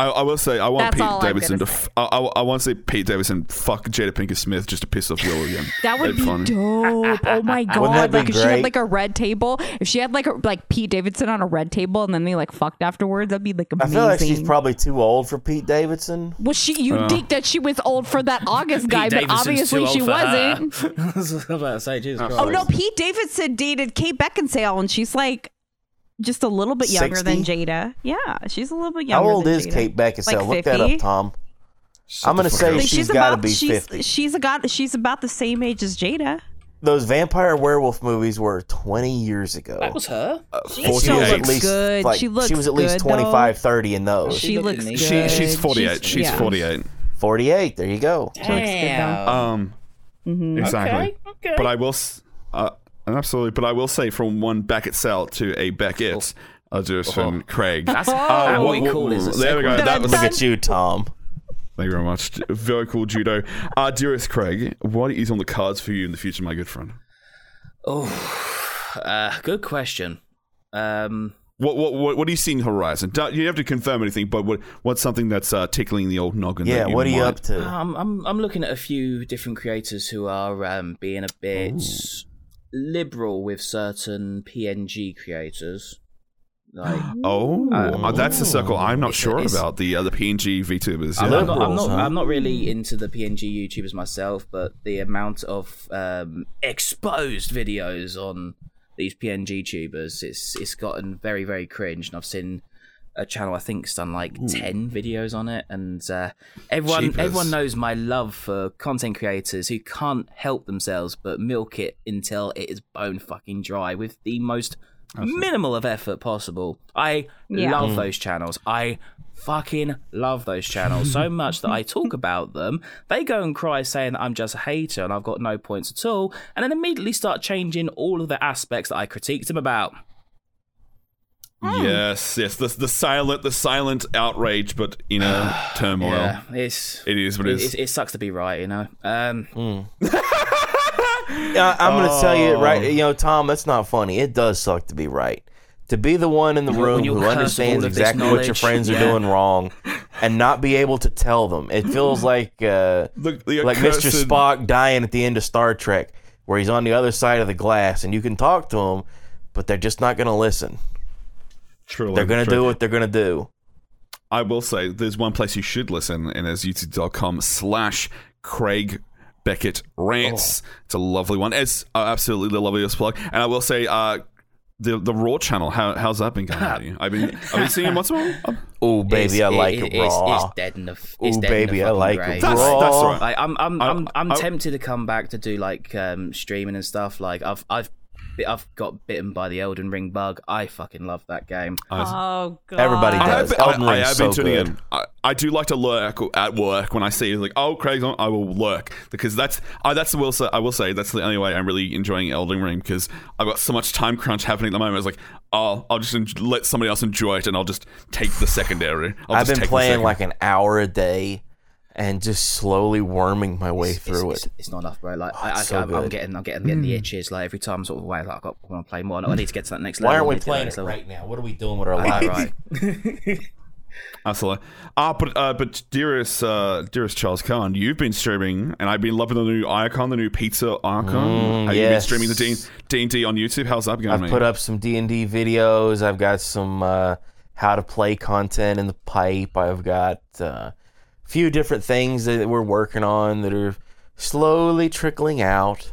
I, I will say, I want That's Pete Davidson to. gonna F- I, I, I want to see Pete Davidson fuck Jada Pinkett Smith just to piss off Will again. That would be funny. dope. Oh my god! that be like if she had like a red table, if she had like a, like Pete Davidson on a red table, and then they like fucked afterwards, that'd be like I amazing. feel like she's probably too old for Pete Davidson. well, she you Uh. think that she was old for that August guy, but Davidson's obviously she old for her. wasn't. I was about to say, Jesus Oh Christ. no, Pete Davidson dated Kate Beckinsale, and she's like just a little bit younger than Jada. Yeah, she's a little bit younger. How old than is Jada. Kate Beckinsale? Like Look that up, Tom. I'm gonna say up. Like, she's got to about be she's 50. she's a got she's about the same age as Jada. Those vampire werewolf movies were 20 years ago. That was her. She Forty still eight. looks good. like, she looks was at least good, though. 25, 30 in those. She looked looks good. She, she's 48. She's, yeah. 48. 48. There you go. She looks good though. Um, Mm-hmm. exactly. Okay, okay. But I will, uh, absolutely. But I will say, from one Beckett Cell to a Beckett, I'll do this from Craig. That's Uh, how what- we call it. There we go. That was Look at you, Tom. Thank you very much. Very cool judo. Uh, dearest Craig, what is on the cards for you in the future, my good friend? Oh, uh, good question. Um, What what what, what do you see in the horizon? Don't, you don't have to confirm anything, but what what's something that's uh, tickling the old noggin? Yeah, what are you might- up to? I'm, I'm I'm looking at a few different creators who are um, being a bit liberal with certain PNG creators. Like Oh, Um, uh, that's the circle I'm not it's- sure it's- about. The uh, the PNG VTubers. I'm, Yeah. I'm not, I'm, not. I'm not really into the PNG YouTubers myself, but the amount of um, exposed videos on these PNG tubers, it's it's gotten very very cringe, and I've seen a channel I think's done like ten videos on it, and uh, everyone Jeepers. everyone knows my love for content creators who can't help themselves but milk it until it is bone fucking dry with the most minimal of effort possible. I Yeah. love those channels. I fucking love those channels so much that I talk about them. They go and cry saying that I'm just a hater and I've got no points at all, and then immediately start changing all of the aspects that I critiqued them about. Yes, yes. The the silent the silent outrage, but inner turmoil. Yeah, it's It is what it is. It, it sucks to be right, you know. Um, Yeah, I'm going to tell you Oh. right. You know, Tom, that's not funny. It does suck to be right. To be the one in the room who understands all of this exactly what your friends are yeah. doing wrong, and not be able to tell them, it feels like uh, The- the like Mr. Spock dying at the end of Star Trek, where he's on the other side of the glass, and you can talk to him, but they're just not going to listen. Truly, They're going to do what they're going to do. I will say there's one place you should listen, and it's youtube.com slash Craig Beckett Rants. It's a lovely one. It's uh, absolutely the loveliest plug. And I will say, uh, the the Raw channel, how, how's that been going? at you? I've been I've been seeing once more. Oh, baby, it's- I like it, it's- raw. It's, dead in the. f- It's Ooh, in the baby, I like grave. it That's, raw. that's right. Like I'm, I'm, I- I'm, I'm I- tempted to come back to do like um, streaming and stuff. Like I've, I've, I've got bitten by the Elden Ring bug. I fucking love that game. Oh god. Everybody I have, does. I, Elden I Ring's have been so tuning good. in. I, I do like to lurk at work when I see like, oh, Craig's on. I will lurk because that's I, that's the will say. I will say that's the only way I'm really enjoying Elden Ring because I've got so much time crunch happening at the moment. It's like, oh, I'll just en- let somebody else enjoy it and I'll just take the secondary. I'll I've just been take playing like an hour a day and just slowly worming my way through it's, it. It's, it's not enough, bro. Like I, I, so I'm, I'm. Hmm. getting, I'm getting, getting the itches. Like every time, I'm sort of way, like I've got, I want to play more. I need to get to that next level. Why aren't we need to get to that playing it right now? What are we doing with our I know, lives? right? Absolutely. Ah, but uh, but dearest uh, dearest Charles Khan, you've been streaming, and I've been loving the new icon, the new pizza icon. Mm, Have you been yes. streaming the D D and D on YouTube? How's that going? I've mate? put up some D and D videos. I've got some uh, how to play content in the pipe. I've got uh, a few different things that we're working on that are slowly trickling out.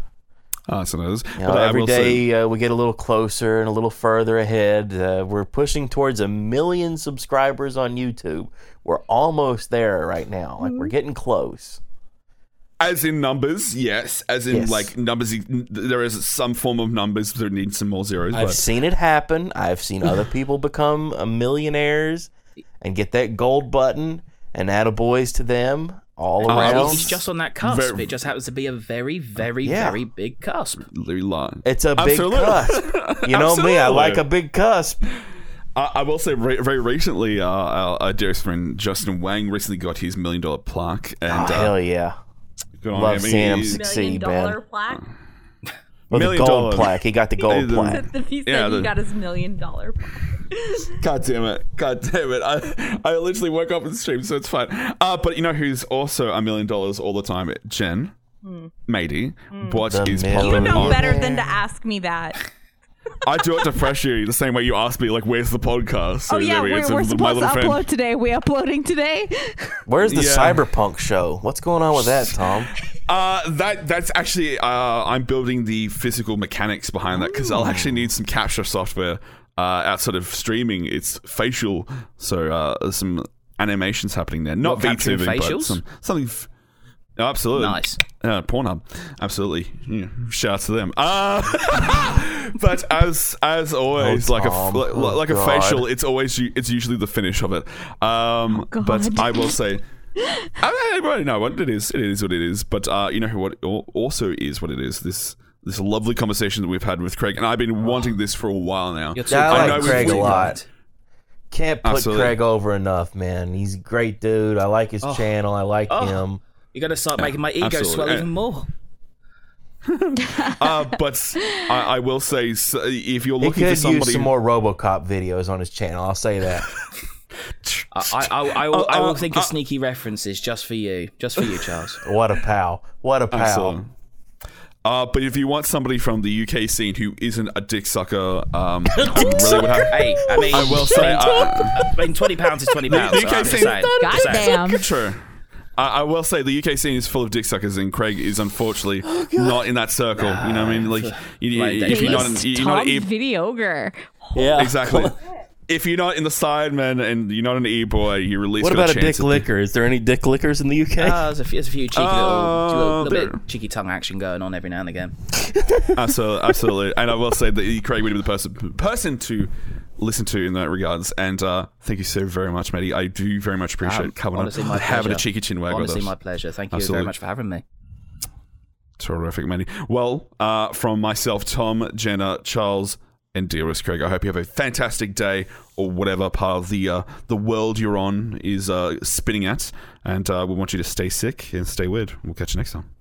Awesome. is. You know, But every will say- uh, we get a little closer and a little further ahead. Uh, we're pushing towards a million subscribers on YouTube. We're almost there right now. Like we're getting close. As in numbers, yes. As in Yes. like numbers, there is some form of numbers that need some more zeros. I've but seen it happen. I've seen other people become millionaires and get that gold button and attaboys to them all I around. was- It's just on that cusp. Very- it just happens to be a very, very, Yeah. very big cusp. Louis Line. it's a big Absolutely. cusp. You know me, I Absolutely. like a big cusp. I, I will say, very, very recently, uh, our, our dearest friend Justin Wang recently got his million dollar plaque, and Oh, uh, hell yeah. good on Love him. seeing him succeed, million dollar man. plaque. Well, the Million gold dollar. plaque. He got the gold plaque. He said Yeah, he the- got his million dollar plaque. God damn it! God damn it! I I literally woke up and streamed, so it's fine. Uh, but you know who's also a million dollars all the time? Jen, matey. What The is million- You know on? better than to ask me that. I do it to fresh you the same way you ask me, like, where's the podcast? So Oh yeah, there we go. we're, So we're my supposed to little friend- upload today. We uploading today? Where's the Yeah. cyberpunk show? What's going on with that, Tom? Uh, that that's actually uh, I'm building the physical mechanics behind that because I'll actually need some capture software uh, outside of streaming. It's facial, so uh, some animations happening there. Not What, capturing VTubing, but some something. F- Oh, absolutely Nice. Uh, Pornhub, absolutely. Yeah, shout out to them. Uh, but as as always, Oh, like a Tom. Oh, like a God. facial, it's always u- it's usually the finish of it. Um, but God. I will say. I everybody know what it is. It is what it is. But uh, you know who what also is what it is. This this lovely conversation that we've had with Craig, and I've been wanting this for a while now. You're Yeah, I I talking know like Craig a lot. Can't put Absolutely. Craig over enough, man. He's a great dude. I like his channel. I like Oh. him. You're gonna start making my ego absolutely. swell Uh, even more. Uh, but I, I will say, s- if you're He looking for somebody, use some more RoboCop videos on his channel. I'll say that. I, I, I, I will, I Uh, will uh, think of sneaky references just for you, just for you, Charles. what a pal! What a pal! Absolutely. Uh, but if you want somebody from the UK scene who isn't a dick sucker, um, who really would have. Hey, I mean, I will say, uh, I mean, twenty pounds is twenty pounds. UK so I'm just scene- saying, just. Goddamn. True. I, I will say the UK scene is full of dick suckers, and Craig is unfortunately not in that circle. you know what I mean? Like, you, Like, if you're not, in, He's you're not Tom an e- Yeah, exactly. If you're not in the sidemen and you're not an e boy, you release. What about a dick licker? Is there any dick lickers in the UK? Uh, there's, a few, there's a few cheeky little, Uh, little, little there- bit of cheeky tongue action going on every now and again. Absolutely, absolutely. And I will say that Craig would be the person person to listen to in that regards. And uh, thank you so very much, Matty. I do very much appreciate Um, coming honestly, up my having a pleasure. cheeky chin wag with Honestly, us. my pleasure. Thank you Absolutely. very much for having me. Terrific, Matty. Well, uh, from myself, Tom, Jenna, Charles, and dearest Craig, I hope you have a fantastic day or whatever part of the uh, the world you're on is uh, spinning at. And uh, we want you to stay sick and stay weird. We'll catch you next time.